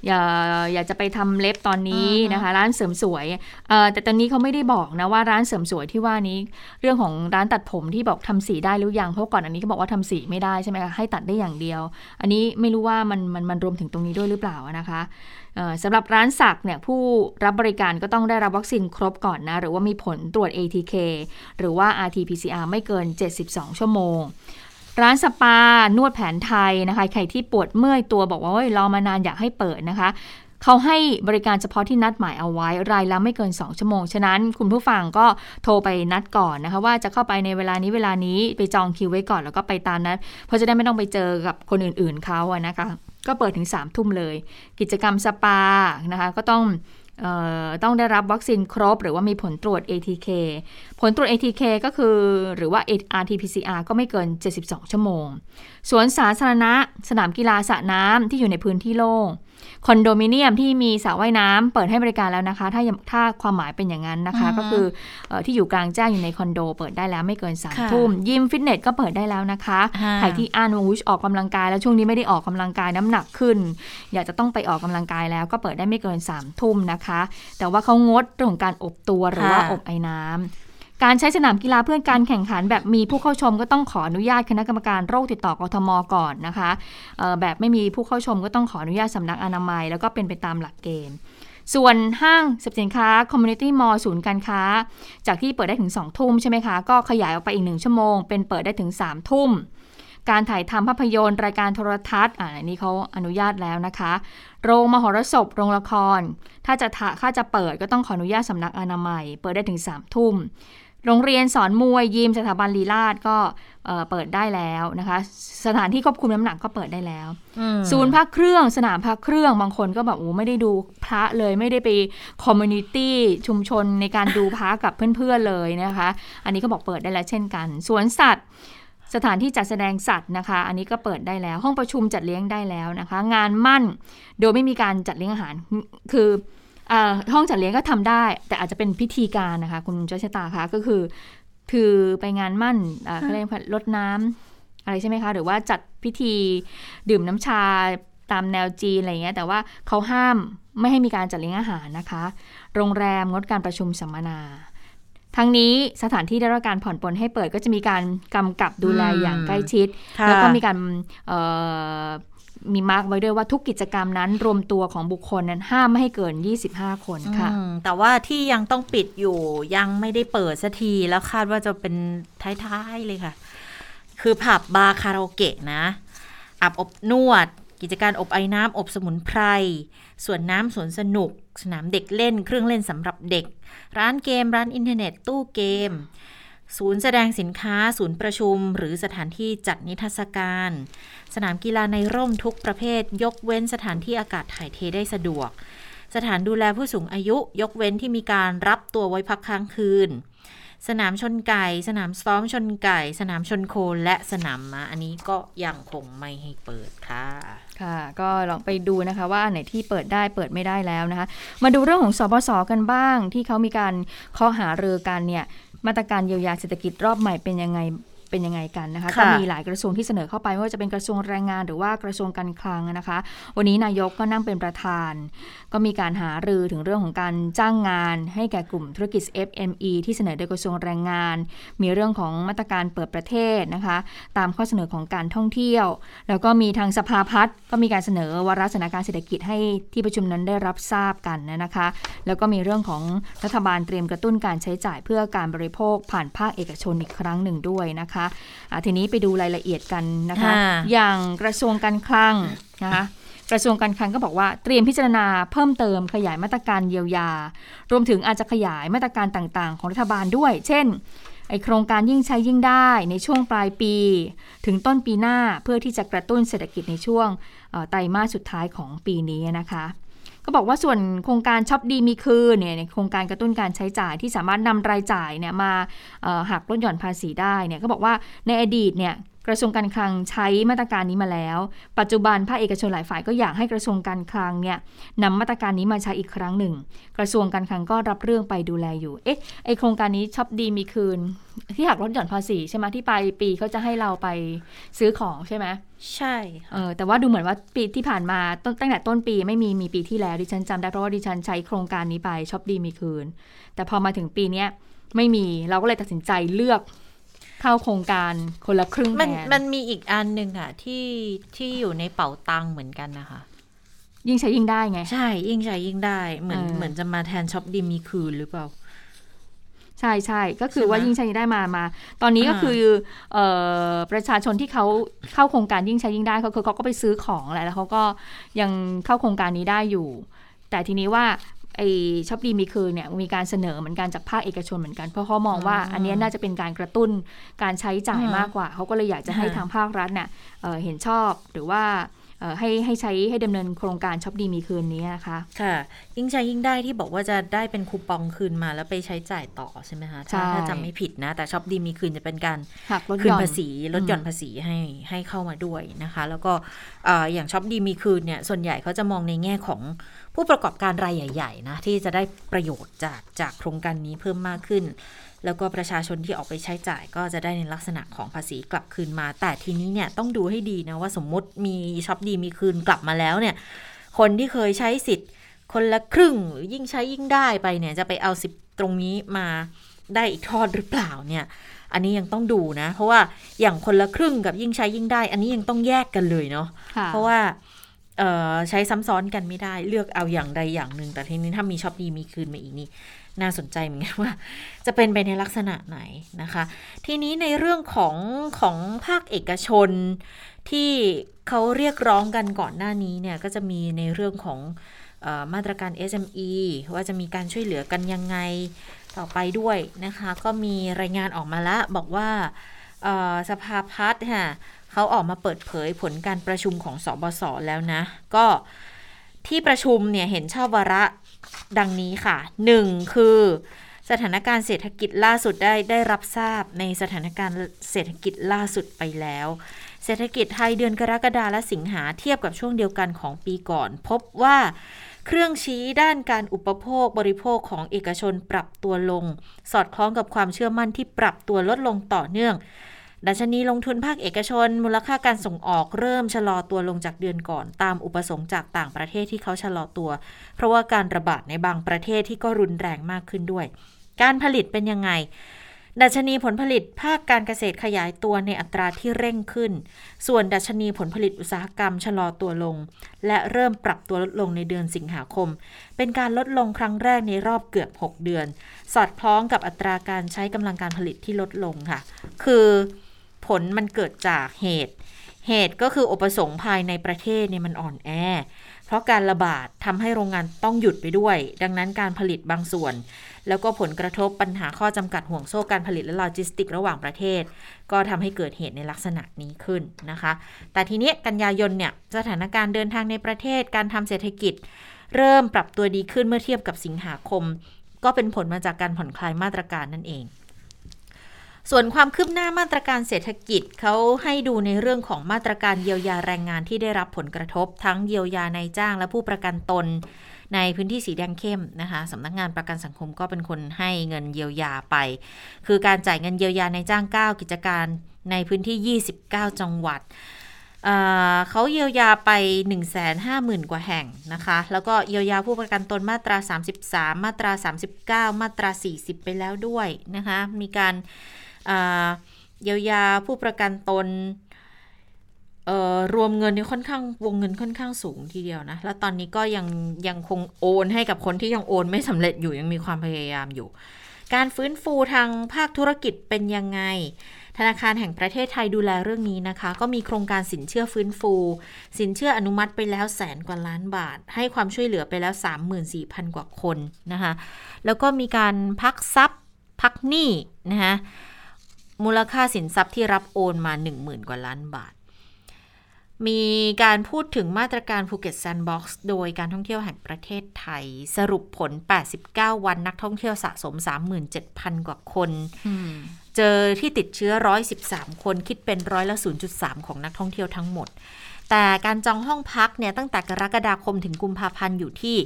อยากอยากจะไปทำเล็บตอนนี้อือฮึนะคะ ร้านเสริมสวยเอ่อแต่ตอนนี้เขาไม่ได้บอกนะว่าร้านเสริมสวยที่ว่านี้ เรื่องของร้านตัดผมที่บอกทำสีได้หรือยังเพราะก่อนอันนี้เขาบอกว่าทำสีไม่ได้ใช่ไหมคะให้ตัดได้อย่างเดียว อันนี้ไม่รู้ว่ามันมันมันรวมถึงตรงนี้ด้วยหรือเปล่านะคะเอ่อสำหรับร้านสักเนี่ยผู้รับบริการก็ต้องได้รับวัคซีนครบก่อนนะ หรือว่ามีผลตรวจ ATK หรือว่า RT-PCR ไม่เกิน 72 ชั่วโมง ร้านสปานวดแผนไทยนะคะใครที่ปวดเมื่อยตัวบอกว่าเฮ้ยรอมานานอยากให้เปิดนะคะเขาให้บริการเฉพาะที่นัดหมายเอาไว้ รายละไม่เกิน 2 ชั่วโมง ฉะนั้นคุณผู้ฟังก็โทรไปนัดก่อนนะคะ ว่าจะเข้าไปในเวลานี้เวลานี้ไปจองคิวไว้ก่อนแล้วก็ไปตามนัดเพราะจะได้ไม่ต้องไปเจอกับคนอื่นๆเขาอะนะคะ ก็เปิดถึง3ามทุ่มเลย กิจกรรมสปานะคะ ก็ต้อง ต้องได้รับวัคซีนครบ หรือว่ามีผลตรวจ ATK ผลตรวจ ATK ก็คือหรือว่า RT-PCR ก็ไม่เกิน 72 ชั่วโมง สวนสาธารณะ สนามกีฬาสระน้ำที่อยู่ในพื้นที่โล่ง คอนโดมิเนียมที่มีสระว่ายน้ำเปิดให้บริการแล้วนะคะ ถ้ายังถ้าความหมายเป็นอย่างนั้นนะคะอือฮึก็คือเออที่อยู่กลางแจ้งอยู่ในคอนโด เปิดได้แล้วไม่เกิน3ามค่ะทุ่มยิมฟิตเนสก็เปิดได้แล้วนะคะอ่าใครที่อ่านว่าอุ๊ยออกกำลังกายแล้วช่วงนี้ไม่ได้ออกกำลังกายน้ำหนักขึ้น อยากจะต้องไปออกกำลังกายแล้วก็เปิดได้ไม่เกิน3ามทุ่มนะคะ แต่ว่าเขางดเรื่องของการอบตัวหรือว่าค่ะอบไอ้น้ำ การใช้สนามกีฬาเพื่อการแข่งขัน แบบมีผู้เข้าชมก็ต้องขออนุญาตคณะกรรมการโรคติดต่อกทมก่อนนะคะแบบไม่มีผู้เข้าชมก็ต้องขออนุญาตสำนักอนามัย แล้วก็เป็นไปตามหลักเกณฑ์ส่วนห้างสรรพสินค้า Community Mall ศูนย์การค้า จากที่เปิดได้ถึง 2 ทุ่มใช่ไหมคะ ก็ขยายออกไปอีก 1 ชั่วโมง เป็นเปิดได้ถึง 3 ทุ่ม การถ่ายทำภาพยนตร์ รายการโทรทัศน์อ่านี้เขาอนุญาตแล้วนะคะ โรงมหรสพโรงละคร ถ้าจะถะถ้าจะเปิดก็ต้องขออนุญาตสำนักอนามัย เปิดได้ถึง3ทุ่ม โรงเรียนสอนมวยยิมสถาบันลีลาดก็เอ่อเปิดได้แล้วนะคะ สถานที่ควบคุมน้ำหนักก็เปิดได้แล้วอืมศูนย์พักเครื่องสนามพักเครื่องบางคนก็แบบโอ้ไม่ได้ดูพระเลยไม่ได้ไปคอมมูนิตี้ชุมชนในการดูพระกับเพื่อนๆเลยนะคะ อันนี้ก็บอกเปิดได้แล้วเช่นกันสวนสัตว์สถานที่จัดแสดงสัตว์นะคะ อันนี้ก็เปิดได้แล้ว ห้องประชุมจัดเลี้ยงได้แล้วนะคะ งานมั่น โดยไม่มีการจัดเลี้ยงอาหาร คือเออ ห้องจัดเลี้ยงก็ทำได้ แต่อาจจะเป็นพิธีการนะคะ คุณเจ้าชะตาคะก็คือ คือไปงานมั่นอ่าเขาเรียกว่าลดน้ำอะไรใช่ไหมคะ หรือว่าจัดพิธีดื่มน้ำชาตามแนวจีนอะไรเงี้ย แต่ว่าเขาห้ามไม่ให้มีการจัดเลี้ยงอาหารนะคะ โรงแรมงดการประชุมสัมมนา ทั้งนี้สถานที่ได้รับการผ่อนปลนให้เปิดก็จะมีการกำกับดูแลอืมอย่างใกล้ชิดค่ะแล้วก็มีการเอ่อ มี mark ไว้ด้วยว่าทุกกิจกรรมนั้น รวมตัวของบุคคลนั้นห้ามไม่ให้เกิน 25 คนค่ะ แต่ว่าที่ยังต้องปิดอยู่ยังไม่ได้เปิดสักทีแล้วคาดว่าจะเป็นท้ายๆเลยค่ะ คือผับบาร์คาราโอเกะนะอาบอบนวด กิจการอบไอ้น้ำอบสมุนไพรสวนน้ำสวนสนุก สนามเด็กเล่น เครื่องเล่นสำหรับเด็ก ร้านเกม ร้านอินเทอร์เน็ต ตู้เกม ศูนย์แสดงสินค้า ศูนย์ประชุม หรือสถานที่จัดนิทรรศการ สนามกีฬาในร่มทุกประเภท ยกเว้นสถานที่อากาศถ่ายเทได้สะดวก สถานดูแลผู้สูงอายุ ยกเว้นที่มีการรับตัวไว้พักค้างคืน สนามชนไก่ สนามซ้อมชนไก่ สนามชนโคและสนามม้าอันนี้ก็ยังคงไม่ให้เปิดค่ะค่ะก็ลองไปดูนะคะว่าไหนที่เปิดได้เปิดไม่ได้แล้วนะคะ มาดูเรื่องของสบสกันบ้างที่เขามีการข้อหาเรือกันเนี่ย มาตรการเยียวยาเศรษฐกิจรอบใหม่เป็นยังไง เป็นยังไงกันนะคะค่ะก็มีหลายกระทรวงที่เสนอเข้าไปไม่ว่าจะเป็นกระทรวงแรงงานหรือว่ากระทรวงการคลังนะคะ วันนี้นายกก็นั่งเป็นประธาน ก็มีการหารือถึงเรื่องของการจ้างงานให้แก่กลุ่มธุรกิจ FME ที่เสนอโดยกระทรวงแรงงาน มีเรื่องของมาตรการเปิดประเทศนะคะ ตามข้อเสนอของการท่องเที่ยว แล้วก็มีทางสภาพัฒน์ก็มีการเสนอวาระสถานการณ์เศรษฐกิจให้ที่ประชุมนั้นได้รับทราบกันนะคะ แล้วก็มีเรื่องของรัฐบาลเตรียมกระตุ้นการใช้จ่ายเพื่อการบริโภคผ่านภาคเอกชนอีกครั้งหนึ่งด้วยนะคะอะทีนี้ไปดูรายละเอียดกันนะคะค่ะอย่างกระทรวงการคลังนะคะกระทรวงการคลังก็บอกว่าเตรียมพิจารณาเพิ่มเติมขยายมาตรการเยียวยา รวมถึงอาจจะขยายมาตรการต่างๆ ของรัฐบาลด้วย เช่นไอโครงการยิ่งใช้ยิ่งได้ในช่วงปลายปี ถึงต้นปีหน้าเพื่อที่จะกระตุ้นเศรษฐกิจในช่วงเอ่อไตรมาสสุดท้ายของปีนี้นะคะ ก็บอกว่าส่วนโครงการช็อปดีมีคืนเนี่ยโครงการกระตุ้นการใช้จ่ายที่สามารถนำรายจ่ายเนี่ยมาหักลดหย่อนภาษีได้เนี่ยก็บอกว่าในอดีตเนี่ยกระทรวงการคลังใช้มาตรการนี้มาแล้ว ปัจจุบันภาคเอกชนหลายฝ่ายก็อยากให้กระทรวงการคลังเนี่ยนำมาตรการนี้มาใช้อีกครั้งหนึ่ง กระทรวงการคลังก็รับเรื่องไปดูแลอยู่ เอ๊ะ ไอโครงการนี้ช็อปดีมีคืน ที่หักลดหย่อนภาษีใช่ไหมที่ปลายปีเขาจะให้เราไปซื้อของใช่ไหม ใช่เออแต่ว่าดูเหมือนว่าปีที่ผ่านมาตั้งแต่ต้นปีไม่มีมีปีที่แล้วดิฉันจำได้เพราะว่าดิฉันใช้โครงการนี้ไปช็อปดีมีคืน แต่พอมาถึงปีนี้ไม่มีเราก็เลยตัดสินใจเลือกเข้าโครงการคนละครึ่งมันมันมีอีกอันหนึ่งอะที่ที่อยู่ในเป๋าตังเหมือนกันนะคะ ยิ่งใช้ยิ่งได้ไง ใช่ ยิ่งใช้ยิ่งได้เหมือนเหมือนจะมาแทนช็อปดีมีคืนหรือเปล่า ใช่ใช่ก็คือว่ายิ่งใช้ยิ่งได้มามา ตอนนี้ก็คือเออประชาชนที่เขาเข้าโครงการยิ่งใช้ยิ่งได้เขาคือเขาก็ไปซื้อของแหละแล้วเขาก็ยังเข้าโครงการนี้ได้อยู่ แต่ทีนี้ว่าไอช็อปดีมีคืนเนี่ยมีการเสนอเหมือนกันจากภาคเอกชนเหมือนกัน เพราะเขามองว่าอันนี้น่าจะเป็นการกระตุ้นการใช้จ่ายมากกว่า เขาก็เลยอยากจะให้ทางภาครัฐเนี่ยเห็นชอบหรือว่า ให้ให้ใช้ให้ดำเนินโครงการช็อปดีมีคืนนี้นะคะ ค่ะ ยิ่งใช้ยิ่งได้ที่บอกว่าจะได้เป็นคูปองคืนมาแล้วไปใช้จ่ายต่อใช่ไหมคะถ้าถ้าจำไม่ผิดนะ แต่ช็อปดีมีคืนจะเป็นการคืนภาษีลดหย่อนภาษีให้ให้เข้ามาด้วยนะคะ แล้วก็อย่างช็อปดีมีคืนเนี่ยส่วนใหญ่เขาจะมองในแง่ของผู้ประกอบการรายใหญ่ ๆ นะที่จะได้ประโยชน์จากจากโครงการนี้เพิ่มมากขึ้น แล้วก็ประชาชนที่ออกไปใช้จ่ายก็จะได้ในลักษณะของภาษีกลับคืนมา แต่ทีนี้เนี่ยต้องดูให้ดีนะว่าสมมติมีช็อปดีมีคืนกลับมาแล้วเนี่ยคนที่เคยใช้สิทธิ์ คนละครึ่งหรือยิ่งใช้ยิ่งได้ไปเนี่ยจะไปเอาสิทธิ์ตรงนี้มาได้อีกทอดหรือเปล่าเนี่ยอันนี้ยังต้องดูนะ เพราะว่าอย่างคนละครึ่งกับยิ่งใช้ยิ่งได้ อันนี้ยังต้องแยกกันเลยเนาะเพราะว่าใช้ซ้ำซ้อนกันไม่ได้เลือกเอาอย่างใดอย่างหนึ่ง แต่ทีนี้ถ้ามีช็อปดีมีคืนมาอีกนี่ น่าสนใจเหมือนกันว่า จะเป็นไปในลักษณะไหนนะคะ ทีนี้ในเรื่องของของภาคเอกชนที่เขาเรียกร้องกันก่อนหน้านี้เนี่ยก็จะมีในเรื่องของอมาตรการ SME ว่าจะมีการช่วยเหลือกันยังไงต่อไปด้วยนะคะ ก็มีรายงานออกมาแล้วบอกว่าสภาพัฒน์ค่ะเขาออกมาเปิดเผยผลการประชุมของสบศแล้วนะ ก็ที่ประชุมเนี่ยเห็นชอบวาระ ดังนี้ค่ะ 1. คือสถานการณ์เศรษฐกิจล่าสุดได้ได้รับทราบในสถานการณ์เศรษฐกิจล่าสุดไปแล้ว เศรษฐกิจไทยเดือนกรกฎาและสิงหาเทียบกับช่วงเดียวกันของปีก่อน พบว่าเครื่องชี้ด้านการอุปโภคบริโภคของเอกชนปรับตัวลง สอดคล้องกับความเชื่อมั่นที่ปรับตัวลดลงต่อเนื่อง ดัชนีลงทุนภาคเอกชน มูลค่าการส่งออกเริ่มชะลอตัวลงจากเดือนก่อน ตามอุปสงค์จากต่างประเทศที่เขาชะลอตัว เพราะว่าการระบาดในบางประเทศที่ก็รุนแรงมากขึ้นด้วย การผลิตเป็นยังไง ดัชนีผลผลิตภาคการเกษตรขยายตัวในอัตราที่เร่งขึ้น ส่วนดัชนีผลผลิตอุตสาหกรรมชะลอตัวลง และเริ่มปรับตัวลดลงในเดือนสิงหาคม เป็นการลดลงครั้งแรกในรอบเกือบ 6 เดือน สอดคล้องกับอัตราการใช้กำลังการผลิตที่ลดลงค่ะ คือ ผลมันเกิดจากเหตุ เหตุก็คืออุปสงค์ภายในประเทศเนี่ยมันอ่อนแอ เพราะการระบาดทำให้โรงงานต้องหยุดไปด้วย ดังนั้นการผลิตบางส่วน แล้วก็ผลกระทบปัญหาข้อจำกัดห่วงโซ่การผลิตและโลจิสติก ระหว่างประเทศ ก็ทำให้เกิดเหตุในลักษณะนี้ขึ้นนะคะ แต่ทีนี้กันยายนเนี่ยสถานการณ์เดินทางในประเทศการทำเศรษฐกิจ เริ่มปรับตัวดีขึ้นเมื่อเทียบกับสิงหาคม ก็เป็นผลมาจากการผ่อนคลายมาตรการนั่นเอง ส่วนความคืบหน้ามาตรการเศรษฐกิจเขาให้ดูในเรื่องของมาตรการเยียวยาแรงงานที่ได้รับผลกระทบ ทั้งเยียวยาในจ้างและผู้ประกันตน ในพื้นที่สีแดงเข้มนะคะสำนักงานประกันสังคมก็เป็นคนให้เงินเยียวยาไป คือการจ่ายเงินเยียวยาในจ้าง 9 กิจการในพื้นที่ 29 จังหวัดเขาเยียวยาไป 150,000 กว่าแห่งนะคะ แล้วก็เยียวยาผู้ประกันตนมาตรา 33 มาตรา 39 มาตรา 40 ไปแล้วด้วยนะคะ มีการ เยียวยาผู้ประกันตนรวมเงินนี่ค่อนข้างวงเงินค่อนข้างสูงทีเดียวนะ แล้วตอนนี้ก็ยังยังคงโอนให้กับคนที่ยังโอนไม่สำเร็จอยู่ยังมีความพยายามอยู่ การฟื้นฟูทางภาคธุรกิจเป็นยังไง ธนาคารแห่งประเทศไทยดูแลเรื่องนี้นะคะ ก็มีโครงการสินเชื่อฟื้นฟู สินเชื่ออนุมัติไปแล้วแสนกว่าล้านบาท ให้ความช่วยเหลือไปแล้ว 34,000 กว่าคนนะคะแล้วก็มีการพักทรัพย์พักหนี้นะคะ มูลค่าสินทรัพย์ที่รับโอนมา 10,000 กว่าล้านบาท มีการพูดถึงมาตรการภูเก็ตแซนด์บ็อกซ์โดยการท่องเที่ยวแห่งประเทศไทย สรุปผล 89 วันนักท่องเที่ยวสะสม 37,000 กว่าคน เจอที่ติดเชื้อ 113 คนคิดเป็นร้อยละ 0.3 ของนักท่องเที่ยวทั้งหมดแต่การจองห้องพักเนี่ยตั้งแต่กรกฎาคมถึงกุมภาพันธ์อยู่ที่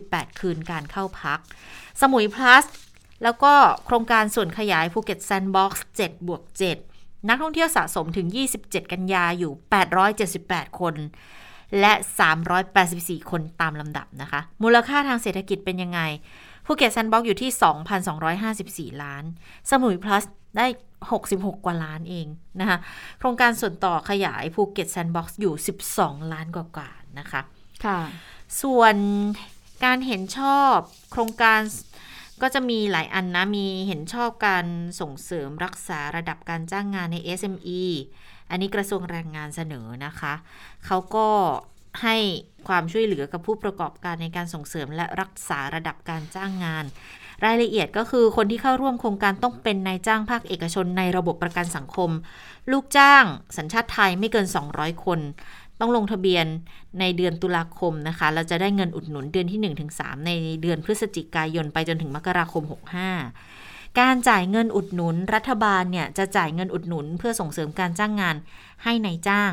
695,418 คืนการเข้าพัก สมุยพลัส แล้วก็โครงการส่วนขยายภูเก็ตแซนด์บ็อกซ์7บวก7นักท่องเที่ยวสะสมถึง 27 กันยาอยู่ 878 คน และ 384 คนตามลำดับนะคะ มูลค่าทางเศรษฐกิจเป็นยังไงภูเก็ตแซนด์บ็อกซ์อยู่ที่ 2,254 ล้าน สมุยพลัสได้ 66 กว่าล้านเองนะคะโครงการส่วนต่อขยายภูเก็ตแซนด์บ็อกซ์อยู่ 12 ล้านกว่าๆนะคะ ค่ะ ส่วนการเห็นชอบโครงการ ก็จะมีหลายอันนะ มีเห็นชอบการส่งเสริมรักษาระดับการจ้างงานใน SME อันนี้กระทรวงแรงงานเสนอนะคะ เขาก็ให้ความช่วยเหลือกับผู้ประกอบการในการส่งเสริมและรักษาระดับการจ้างงาน รายละเอียดก็คือคนที่เข้าร่วมโครงการต้องเป็นนายจ้างภาคเอกชนในระบบประกันสังคม ลูกจ้างสัญชาติไทยไม่เกิน 200 คน ต้องลงทะเบียนในเดือนตุลาคมนะคะ เราจะได้เงินอุดหนุนเดือนที่ 1-3 ในเดือนพฤศจิกายนไปจนถึงมกราคม 65 การจ่ายเงินอุดหนุนรัฐบาลเนี่ยจะจ่ายเงินอุดหนุน เพื่อส่งเสริมการจ้างงานให้ในายจ้าง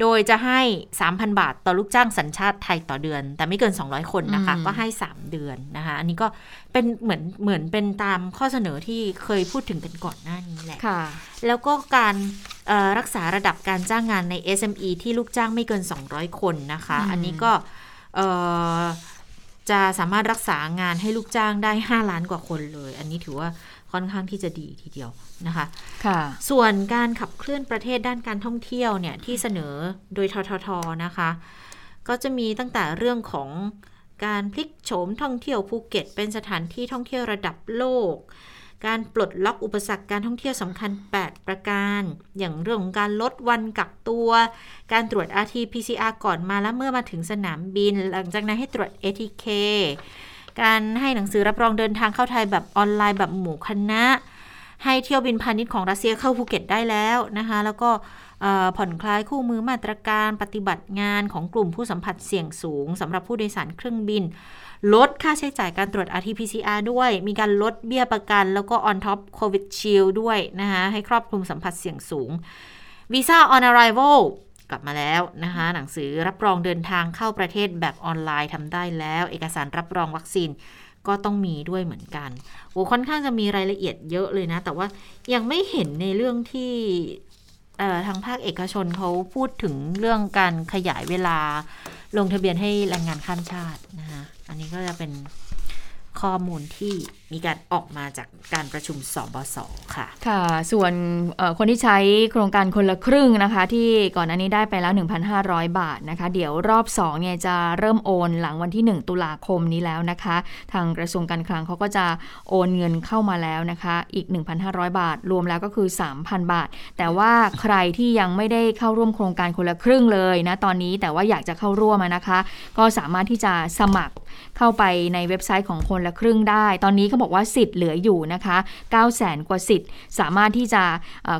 โดยจะให้ 3,000 บาทต่อลูกจ้างสัญชาติไทยต่อเดือน แต่ไม่เกิน 200 คนนะคะอืมก็ให้ 3 เดือนนะคะ อันนี้ก็เป็นเหมือนเหมือนเป็นตามข้อเสนอที่เคยพูดถึงกันก่อนหน้านี้แหละค่ะแล้วก็การเอ่อรักษาระดับการจ้างงานใน SME ที่ลูกจ้างไม่เกิน 200 คนนะคะอืมอันนี้ก็เอ่อจะสามารถรักษางานให้ลูกจ้างได้ 5 ล้านกว่าคนเลย อันนี้ถือว่า ค่อนข้างที่จะดีทีเดียวนะคะค่ะส่วนการขับเคลื่อนประเทศด้านการท่องเที่ยวเนี่ยที่เสนอโดยทททนะคะ ก็จะมีตั้งแต่เรื่องของการพลิกโฉมท่องเที่ยวภูเก็ต เป็นสถานที่ท่องเที่ยวระดับโลก การปลดล็อกอุปสรรคการท่องเที่ยวสำคัญ 8 ประการ อย่างเรื่องของการลดวันกักตัว การตรวจ RT-PCR ก่อนมาและเมื่อมาถึงสนามบิน หลังจากนั้นให้ตรวจ ATK การให้หนังสือรับรองเดินทางเข้าไทยแบบออนไลน์แบบหมู่คณะ ให้เที่ยวบินพาณิชย์ของรัสเซียเข้าภูเก็ตได้แล้วนะคะ แล้วก็ผ่อนคลายคู่มือมาตรการปฏิบัติงานของกลุ่มผู้สัมผัสเสี่ยงสูงสำหรับผู้โดยสารเครื่องบิน ลดค่าใช้จ่ายการตรวจ RT-PCR ด้วย มีการลดเบี้ยประกัน แล้วก็ on top COVID shield ด้วยนะคะให้ครอบคลุมสัมผัสเสี่ยงสูง Visa on arrival กลับมาแล้วนะคะ หนังสือรับรองเดินทางเข้าประเทศแบบออนไลน์ทำได้แล้ว เอกสารรับรองวัคซีนก็ต้องมีด้วยเหมือนกันโอ้ค่อนข้างจะมีรายละเอียดเยอะเลยนะ แต่ว่ายังไม่เห็นในเรื่องที่เอ่อทางภาคเอกชนเขาพูดถึงเรื่องการขยายเวลาลงทะเบียนให้แรงงานข้ามชาตินะคะอันนี้ก็จะเป็น ข้อมูลที่มีการออกมาจากการประชุมสบสค่ะ ค่ะ ส่วนคนที่ใช้โครงการคนละครึ่งนะคะ ที่ก่อนอันนี้ได้ไปแล้ว 1,500 บาทนะคะ เดี๋ยวรอบ2เนี่ยจะเริ่มโอนหลังวันที่ 1 ตุลาคมนี้แล้วนะคะ ทางกระทรวงการคลังเขาก็จะโอนเงินเข้ามาแล้วนะคะ อีก 1,500 บาท รวมแล้วก็คือ 3,000 บาท แต่ว่าใครที่ยังไม่ได้เข้าร่วมโครงการคนละครึ่งเลยนะตอนนี้แต่ว่าอยากจะเข้าร่วมนะคะ ก็สามารถที่จะสมัครเข้าไปในเว็บไซต์ของคนละครึ่งได้ ตอนนี้เขาบอกว่าสิทธิ์เหลืออยู่นะคะ9 0 0 0 0กว่าสิทธิ์ สามารถที่จะ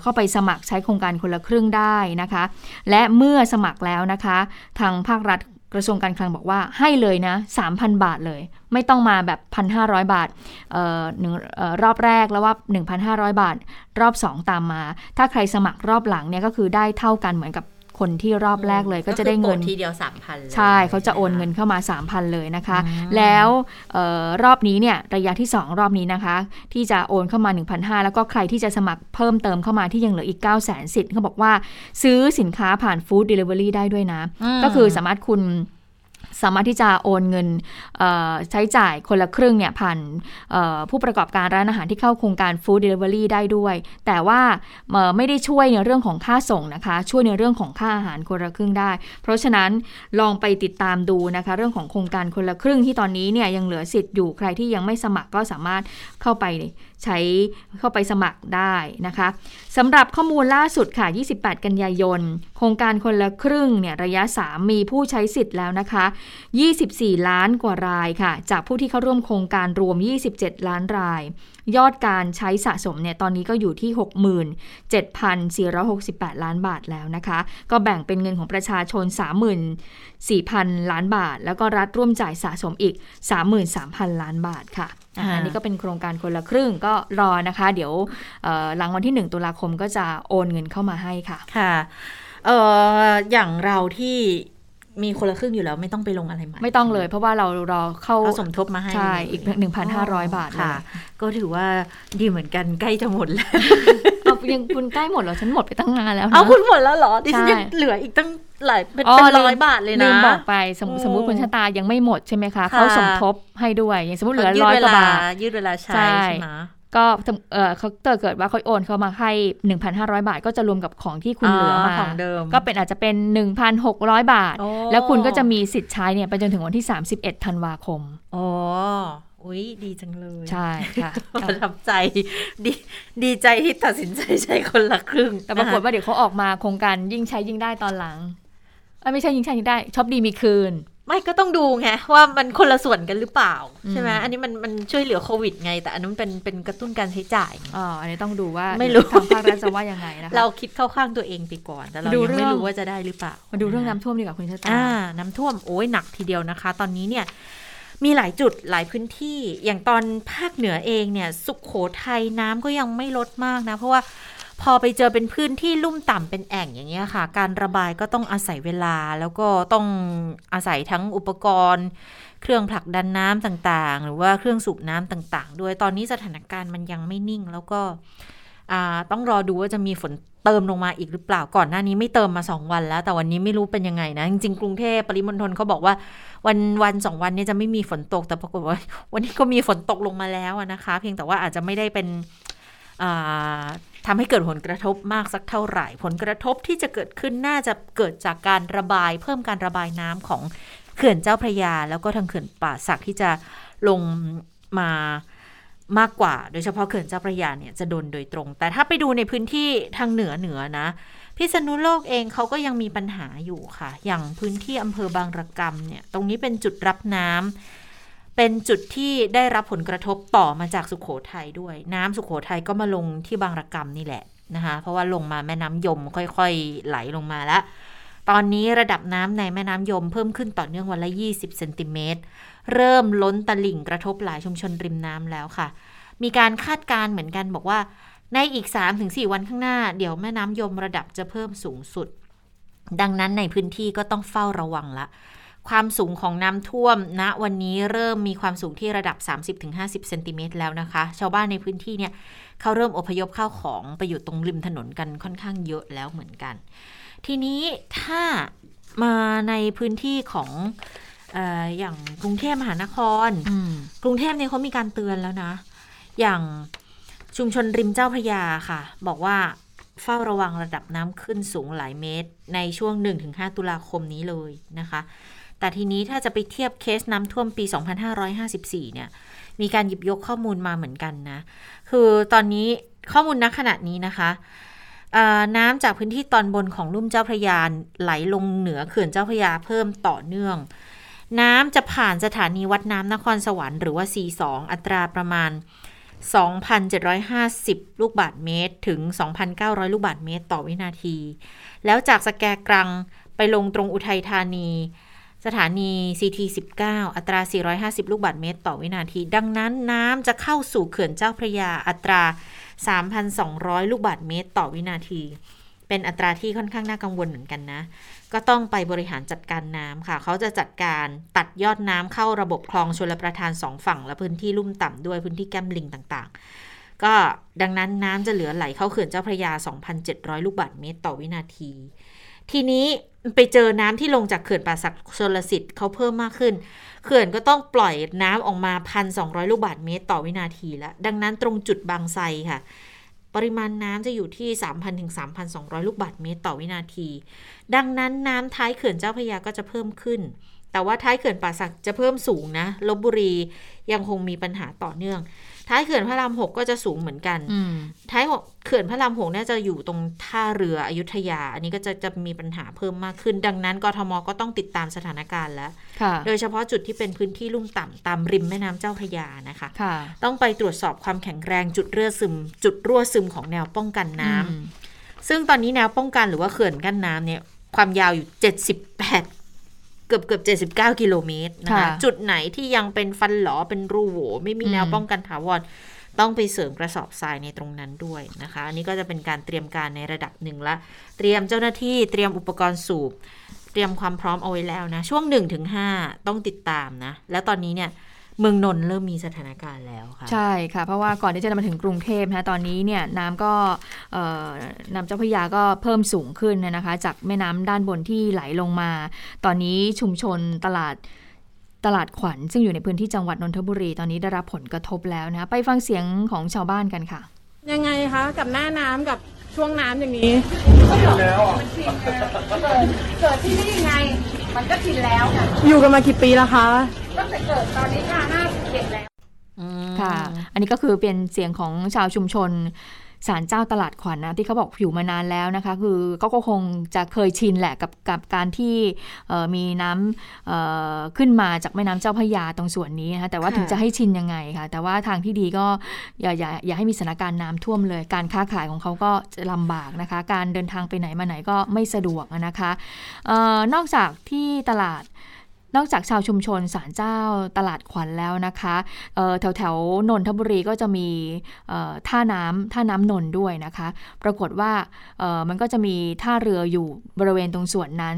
เข้าไปสมัครใช้โครงการคนละครึ่งได้นะคะ และเมื่อสมัครแล้วนะคะ ทางภาครัฐกระทรวงการคลังบอกว่าให้เลยนะ 3,000 บาทเลย ไม่ต้องมาแบบ 1,500 บาทเอ่อหนึ่งรอบแรกแล้วว่า 1,500 บาท รอบ 2 ตามมา ถ้าใครสมัครรอบหลังเนี่ยก็คือได้เท่ากันเหมือนกับ คนที่รอบแรกเลยก็จะได้เงินคือโปะทีเดียวสามพันใช่เขาจะโอนเงินเข้ามา3,000เลยนะคะ แล้วเออรอบนี้เนี่ยระยะที่ 2 รอบนี้นะคะ ที่จะโอนเข้ามา 1,500 แล้วก็ใครที่จะสมัครเพิ่มเติมเข้ามาที่ยังเหลืออีก 9 0 0 0 0 0สิทธิ์เขาบอกว่าซื้อสินค้าผ่านฟู้ดเดลิเวอรี่ได้ด้วยนะ ก็คือสามารถคุณ สามารถที่จะโอนเงินใช้จ่ายคนละครึ่งเนี่ยผ่านผู้ประกอบการร้านอาหารที่เข้าโครงการฟู้ดเดลิเวอรี่ได้ด้วย แต่ว่าไม่ได้ช่วยในเรื่องของค่าส่งนะคะ ช่วยในเรื่องของค่าอาหารคนละครึ่งได้ เพราะฉะนั้นลองไปติดตามดูนะคะ เรื่องของโครงการคนละครึ่งที่ตอนนี้เนี่ยยังเหลือสิทธิ์อยู่ใครที่ยังไม่สมัครก็สามารถเข้าไปใช้เข้าไปสมัครได้นะคะสำหรับข้อมูลล่าสุดค่ะ 28 กันยายน โครงการคนละครึ่งเนี่ยระยะ 3 มีผู้ใช้สิทธิ์แล้วนะคะ24 ล้านกว่ารายค่ะ จากผู้ที่เข้าร่วมโครงการรวม 27 ล้านราย ยอดการใช้สะสมเนี่ยตอนนี้ก็อยู่ที่ 67,468 ล้านบาทแล้วนะคะ ก็แบ่งเป็นเงินของประชาชน 34,000 ล้านบาท แล้วก็รัฐร่วมจ่ายสะสมอีก 33,000 ล้านบาทค่ะอันนี้ก็เป็นโครงการคนละครึ่งก็รอนะคะ เดี๋ยวหลังวันที่ 1 ตุลาคมก็จะโอนเงินเข้ามาให้ค่ะค่ะเอออย่างเราที่ มีคนละครึ่งอยู่แล้วไม่ต้องไปลงอะไรใหม่ไม่ต้องเลย เพราะว่าเรารอเข้าสมทบมาให้ใช่อีก 1,500 บาทค่ะ ก็ถือว่าดีเหมือนกันใกล้จะหมดแล้วยังคุณใกล้หมดแล้วฉันหมดไปตั้งนานแล้วเอาคุณหมดแล้วเหรอดิฉันยังเหลืออีกตั้งหลายเป็นร้อยบาทเลยนะลืมบอกไปสมสมมติคุณชะตายังไม่หมดใช่ไหมคะเขาสมทบให้ด้วยอย่างสมมติเหลือร้อยกว่าบาทยืดเวลาใช้ใช่ไหม ก็เออเขาเกิดว่าเขาโอนเขามาให้ 1,500 บาท ก็จะรวมกับของที่คุณเหลือมาของเดิม ก็เป็นอาจจะเป็น 1,600 บาท แล้วคุณก็จะมีสิทธิ์ใช้เนี่ยไปจนถึงวันที่ 31ธันวาคมอ๋ออุ้ยดีจังเลย ใช่ค่ะประทับใจดีดีใจที่ตัดสินใจใช้คนละครึ่ง แต่ปรากฏว่าเดี๋ยวเขาออกมาโครงการยิ่งใช้ยิ่งได้ตอนหลังไม่ใช่ยิ่งใช้ยิ่งได้ชอบดีมีคืน ไม่ก็ต้องดูไงว่ามันคนละส่วนกันหรือเปล่า ใช่ไหมอันนี้มันมันช่วยเหลือโควิดไง แต่อันนั้นเป็นเป็นกระตุ้นการใช้จ่ายอ๋ออันนี้ต้องดูว่าไม่รู้ทางภาครัฐจะว่ายังไงนะคะเราคิดเข้าข้างตัวเองไปก่อนแต่เรายังไม่รู้ว่าจะได้หรือเปล่ามาดูเรื่องน้ำท่วมดีกว่าคุณชะตาอ่าน้ำท่วมโอ้ยหนักทีเดียวนะคะ ตอนนี้เนี่ยมีหลายจุดหลายพื้นที่อย่างตอนภาคเหนือเองเนี่ย สุขโขทัยน้ำก็ยังไม่ลดมากนะ เพราะว่า พอไปเจอเป็นพื้นที่ลุ่มต่ำเป็นแอ่งอย่างเงี้ยค่ะ การระบายก็ต้องอาศัยเวลา แล้วก็ต้องอาศัยทั้งอุปกรณ์ เครื่องผลักดันน้ำต่างๆ หรือว่าเครื่องสูบน้ำต่างๆ ด้วยตอนนี้สถานการณ์มันยังไม่นิ่ง แล้วก็ต้องรอดูว่าจะมีฝนเติมลงมาอีกหรือเปล่าก่อนหน้านี้ไม่เติมมาสองวันแล้ว แต่วันนี้ไม่รู้เป็นยังไงนะ จริงๆ กรุงเทพปริมณฑลเขาบอกว่า วันวันสองวันนี้จะไม่มีฝนตกแต่ปรากฏว่า วันนี้ก็มีฝนตกลงมาแล้วนะคะ เพียงแต่ว่าอาจจะไม่ได้เป็น ทำให้เกิดผลกระทบมากสักเท่าไหร่ ผลกระทบที่จะเกิดขึ้นน่าจะเกิดจากการระบาย เพิ่มการระบายน้ำของเขื่อนเจ้าพระยา แล้วก็ทางเขื่อนป่าสักที่จะลงมามากกว่า โดยเฉพาะเขื่อนเจ้าพระยาเนี่ยจะโดนโดยตรง แต่ถ้าไปดูในพื้นที่ทางเหนือเหนือนะพิษณุโลกเองเขาก็ยังมีปัญหาอยู่ค่ะ อย่างพื้นที่อำเภอบางระกำเนี่ย ตรงนี้เป็นจุดรับน้ำ เป็นจุดที่ได้รับผลกระทบต่อมาจากสุขโขทัยด้วย น้ำสุขโขทัยก็มาลงที่บางระกำนี่แหละนะคะ เพราะว่าลงมาแม่น้ำยมค่อยๆ ไหลลงมาแล้วตอนนี้ระดับน้ำในแม่น้ำยมเพิ่มขึ้นต่อเนื่องวันละ 20 เซนติเมตร เริ่มล้นตลิ่งกระทบหลายชุมชนริมน้ำแล้วค่ะ มีการคาดการเหมือนกันบอกว่า ในอีก 3-4 วันข้างหน้า เดี๋ยวแม่น้ำยมระดับจะเพิ่มสูงสุด ดังนั้นในพื้นที่ก็ต้องเฝ้าระวังละ ความสูงของน้ำท่วมณนะวันนี้เริ่มมีความสูงที่ระดับ 30-50 เซนติเมตรแล้วนะคะ ชาวบ้านในพื้นที่เนี่ยเขาเริ่มอพยพเข้าของไปอยู่ตรงริมถนนกันค่อนข้างเยอะแล้วเหมือนกัน ทีนี้ถ้ามาในพื้นที่ของออย่างกรุงเทพมหานคร กรุงเทพเนี่ยเขามีการเตือนแล้วนะ อย่างชุมชนริมเจ้าพระยาค่ะ บอกว่าเฝ้าระวังระดับน้ำขึ้นสูงหลายเมตร ในช่วง 1-5 ตุลาคมนี้เลยนะคะ แต่ทีนี้ถ้าจะไปเทียบเคสน้ำท่วมปี 2554 เนี่ย มีการหยิบยกข้อมูลมาเหมือนกันนะ คือตอนนี้ข้อมูลณขณะนี้นะคะน้ำจากพื้นที่ตอนบนของลุ่มเจ้าพระยาไหลลงเหนือเขื่อนเจ้าพระยาเพิ่มต่อเนื่อง น้ำจะผ่านสถานีวัดน้ำนครสวรรค์หรือว่า C2 อัตราประมาณ 2,750 ลูกบาทเมตร ถึง 2,900 ลูกบาทเมตรต่อวินาที แล้วจากสแกกรังไปลงตรงอุทัยธานี สถานี CT 19 อัตรา 450 ลูกบาศก์เมตร ต่อวินาที ดังนั้นน้ำจะเข้าสู่เขื่อนเจ้าพระยาอัตรา 3,200 ลูกบาศก์เมตร ต่อวินาที เป็นอัตราที่ค่อนข้างน่ากังวลเหมือนกันนะ ก็ต้องไปบริหารจัดการน้ำค่ะ เขาจะจัดการตัดยอดน้ำเข้าระบบคลองชลประทานสองฝั่ง และพื้นที่ลุ่มต่ำด้วยพื้นที่แก้มลิงต่างๆ ก็ดังนั้นน้ำจะเหลือไหลเข้าเขื่อนเจ้าพระยา 2,700 ลูกบาศก์เมตร ต่อวินาที ทีนี้ไปเจอน้ำที่ลงจากเขื่อนป่าสักชลสิทธิ์เขาเพิ่มมากขึ้น เขื่อนก็ต้องปล่อยน้ำออกมา 1,200 ลูกบาศก์เมตรต่อวินาทีแล้ว ดังนั้นตรงจุดบางไทรค่ะ ปริมาณน้ำจะอยู่ที่ 3,000 ถึง 3,200 ลูกบาศก์เมตรต่อวินาที ดังนั้นน้ำท้ายเขื่อนเจ้าพระยาก็จะเพิ่มขึ้น แต่ว่าท้ายเขื่อนป่าสักจะเพิ่มสูงนะลบบุรียังคงมีปัญหาต่อเนื่อง ท้ายเขื่อนพระรามหกก็จะสูงเหมือนกันอืมท้ายหกเขื่อนพระรามหกเนี่ยจะอยู่ตรงท่าเรืออยุธยา อันนี้ก็จะจะมีปัญหาเพิ่มมากขึ้น ดังนั้นกทมก็ต้องติดตามสถานการณ์แล้วค่ะโดยเฉพาะจุดที่เป็นพื้นที่ลุ่มต่ำตามริมแม่น้ำเจ้าพระยานะคะค่ะต้องไปตรวจสอบความแข็งแรงจุดเรือซึม จุดรั่วซึมของแนวป้องกันน้ำอืมซึ่งตอนนี้แนวป้องกันหรือว่าเขื่อนกั้นน้ำเนี่ยความยาวอยู่ 78 เกือบเกือบ 79 กิโลเมตรนะคะค่ะจุดไหนที่ยังเป็นฟันหลอเป็นรูโหว่ไม่มีแนวอืมป้องกันถาวรต้องไปเสริมกระสอบทรายในตรงนั้นด้วยนะคะ อันนี้ก็จะเป็นการเตรียมการในระดับหนึ่งละ เตรียมเจ้าหน้าที่เตรียมอุปกรณ์สูบ เตรียมความพร้อมเอาไว้แล้วนะ ช่วง1-5ถึง5ต้องติดตามนะ แล้วตอนนี้เนี่ย เมืองนนท์เริ่มมีสถานการณ์แล้วค่ะ ใช่ค่ะ เพราะว่าก่อนที่จะมาถึงกรุงเทพนะตอนนี้เนี่ยน้ำก็เอ่อน้ำเจ้าพระยาก็เพิ่มสูงขึ้นนะคะ จากแม่น้ำด้านบนที่ไหลลงมา ตอนนี้ชุมชนตลาดตลาดขวัญ ซึ่งอยู่ในพื้นที่จังหวัดนนทบุรี ตอนนี้ได้รับผลกระทบแล้วนะคะไปฟังเสียงของชาวบ้านกันค่ะ ยังไงคะกับหน้าน้ำกับ ช่วงน้ำอย่างนี้เกิดที่นี่ไง มันก็ชินแล้วค่ะอยู่กันมากี่ปีแล้วคะตั้งแต่เกิดตอนนี้ค่ะห้าสิบเจ็ดแล้ว ค่ะ อันนี้ก็คือเป็นเสียงของชาวชุมชน ศาลเจ้าตลาดขวัญนะที่เขาบอกอยู่มานานแล้วนะคะ คือก็ก็คงจะเคยชินแหละกับกับการที่เอ่อมีน้ำเอ่อขึ้นมาจากแม่น้ำเจ้าพระยาตรงส่วนนี้นะคะแต่ว่าค่ะถึงจะให้ชินยังไงค่ะ แต่ว่าทางที่ดีก็อย่าอย่าอย่าให้มีสถานการณ์น้ำท่วมเลย การค้าขายของเขาก็จะลำบากนะคะ การเดินทางไปไหนมาไหนก็ไม่สะดวกนะคะเออนอกจากที่ตลาด นอกจากชาวชุมชนศาลเจ้าตลาดขวัญแล้วนะคะเอ่อแถวแถวๆนนทบุรีก็จะมีเอ่อท่าน้ำท่าน้ำนนท์ด้วยนะคะ ปรากฏว่าเอ่อมันก็จะมีท่าเรืออยู่บริเวณตรงส่วนนั้น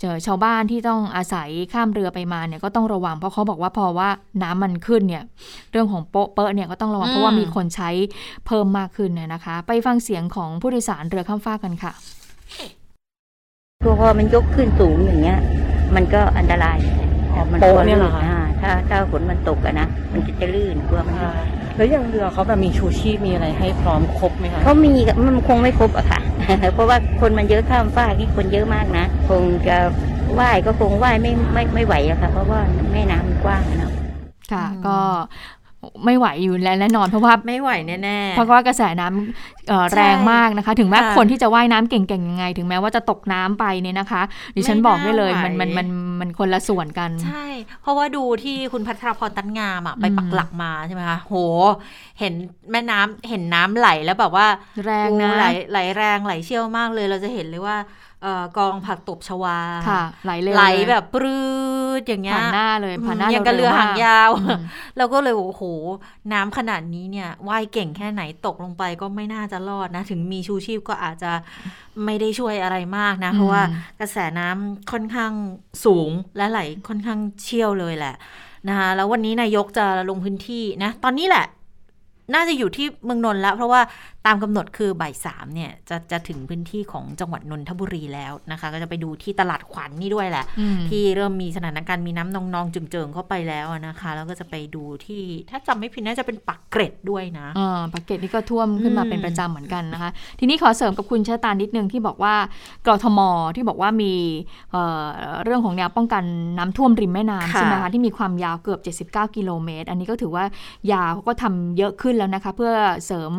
เจอชาวบ้านที่ต้องอาศัยข้ามเรือไปมาเนี่ยก็ต้องระวังเพราะเขาบอกว่าพอว่าน้ำมันขึ้นเนี่ยเรื่องของโป๊ะเปอะเนี่ยก็ต้องระวังอืมเพราะว่ามีคนใช้เพิ่มมากขึ้นเนี่ยนะคะ ไปฟังเสียงของผู้โดยสารเรือข้ามฟากกันค่ะตัวพอมันยกขึ้นสูงอย่างเงี้ย มันก็อันตรายแต่มันโป๊ะกลัวเนี่ยเหรอคะอ่าถ้าถ้าฝนมันตกอะนะ มันจะจะลื่นกลัวมันแล้วอย่างเรือเขาแบบมีชูชีพมีอะไรให้พร้อมครบไหมคะเขามีมันคงไม่ครบอะค่ะ เพราะว่าคนมันเยอะข้ามฟากนี่คนเยอะมากนะ คงจะว่ายก็คงว่ายไม่ไม่ไม่ไหวอะค่ะ เพราะว่าแม่น้ำมันกว้างอะเนาะ ค่ะอืมก็ ไม่ไหวอยู่แล้วแน่นอนเพราะว่าไม่ไหวแน่ๆเพราะว่ากระแสน้ำเอ่อใช่แรงมากนะคะ ถึงแม้ค่ะคนที่จะว่ายน้ำเก่งๆยังไง ถึงแม้ว่าจะตกน้ำไปเนี่ยนะคะดิฉันไม่บอกได้เลยน่าไหวมันมันมันมันคนละส่วนกัน ใช่ เพราะว่าดูที่คุณพัทรพรตันงามอะไปอืมปักหลักมาใช่ไหมคะโห เห็นแม่น้ำเห็นน้ำไหลแล้วแบบว่าแรงนะโอ้ไหลไหลแรงไหลเชี่ยวมากเลยเราจะเห็นเลยว่าเอ่อกองผักตบชวาค่ะไหลเร็วไหลเยแบบปรื ดอย่างเงี้ยผ่านหน้าเลยผ่านหน้าอย่างกับเรือหางยาวอืมเราก็เลยโอ้โห น้ำขนาดนี้เนี่ยว่ายเก่งแค่ไหนตกลงไปก็ไม่น่าจะรอดนะ ถึงมีชูชีพก็อาจจะไม่ได้ช่วยอะไรมากนะ เพราะว่ากระแสน้ำค่อนข้างสูงและไหลค่อนข้างเชี่ยวเลยแหละนะคะแล้ววันนี้นายกจะลงพื้นที่นะ ตอนนี้แหละ น่าจะอยู่ที่เมืองนนท์แล้ว เพราะว่า ตามกำหนดคือบ่ายสามเนี่ยจะจะถึงพื้นที่ของจังหวัดนนทบุรีแล้วนะคะ ก็จะไปดูที่ตลาดขวัญนี่ด้วยแหละอืมที่เริ่มมีสถานการณ์มีน้ำนองๆจึงๆเข้าไปแล้วอะนะคะ แล้วก็จะไปดูที่ถ้าจำไม่ผิดน่าจะเป็นปักเกร็ดด้วยนะอ่าปากเกร็ดนี่ก็ท่วมขึ้นมาอืมเป็นประจำเหมือนกันนะคะ ทีนี้ขอเสริมกับคุณชะตานิดนึงที่บอกว่ากทมที่บอกว่ามีเอ่อเรื่องของแนวป้องกันน้ำท่วมริมแม่น้ำค่ะใช่ไหมคะที่มีความยาวเกือบ 79 กิโลเมตร อันนี้ก็ถือว่ายาวเขาก็ทำเยอะขึ้นแล้วนะคะ เพื่อเสริม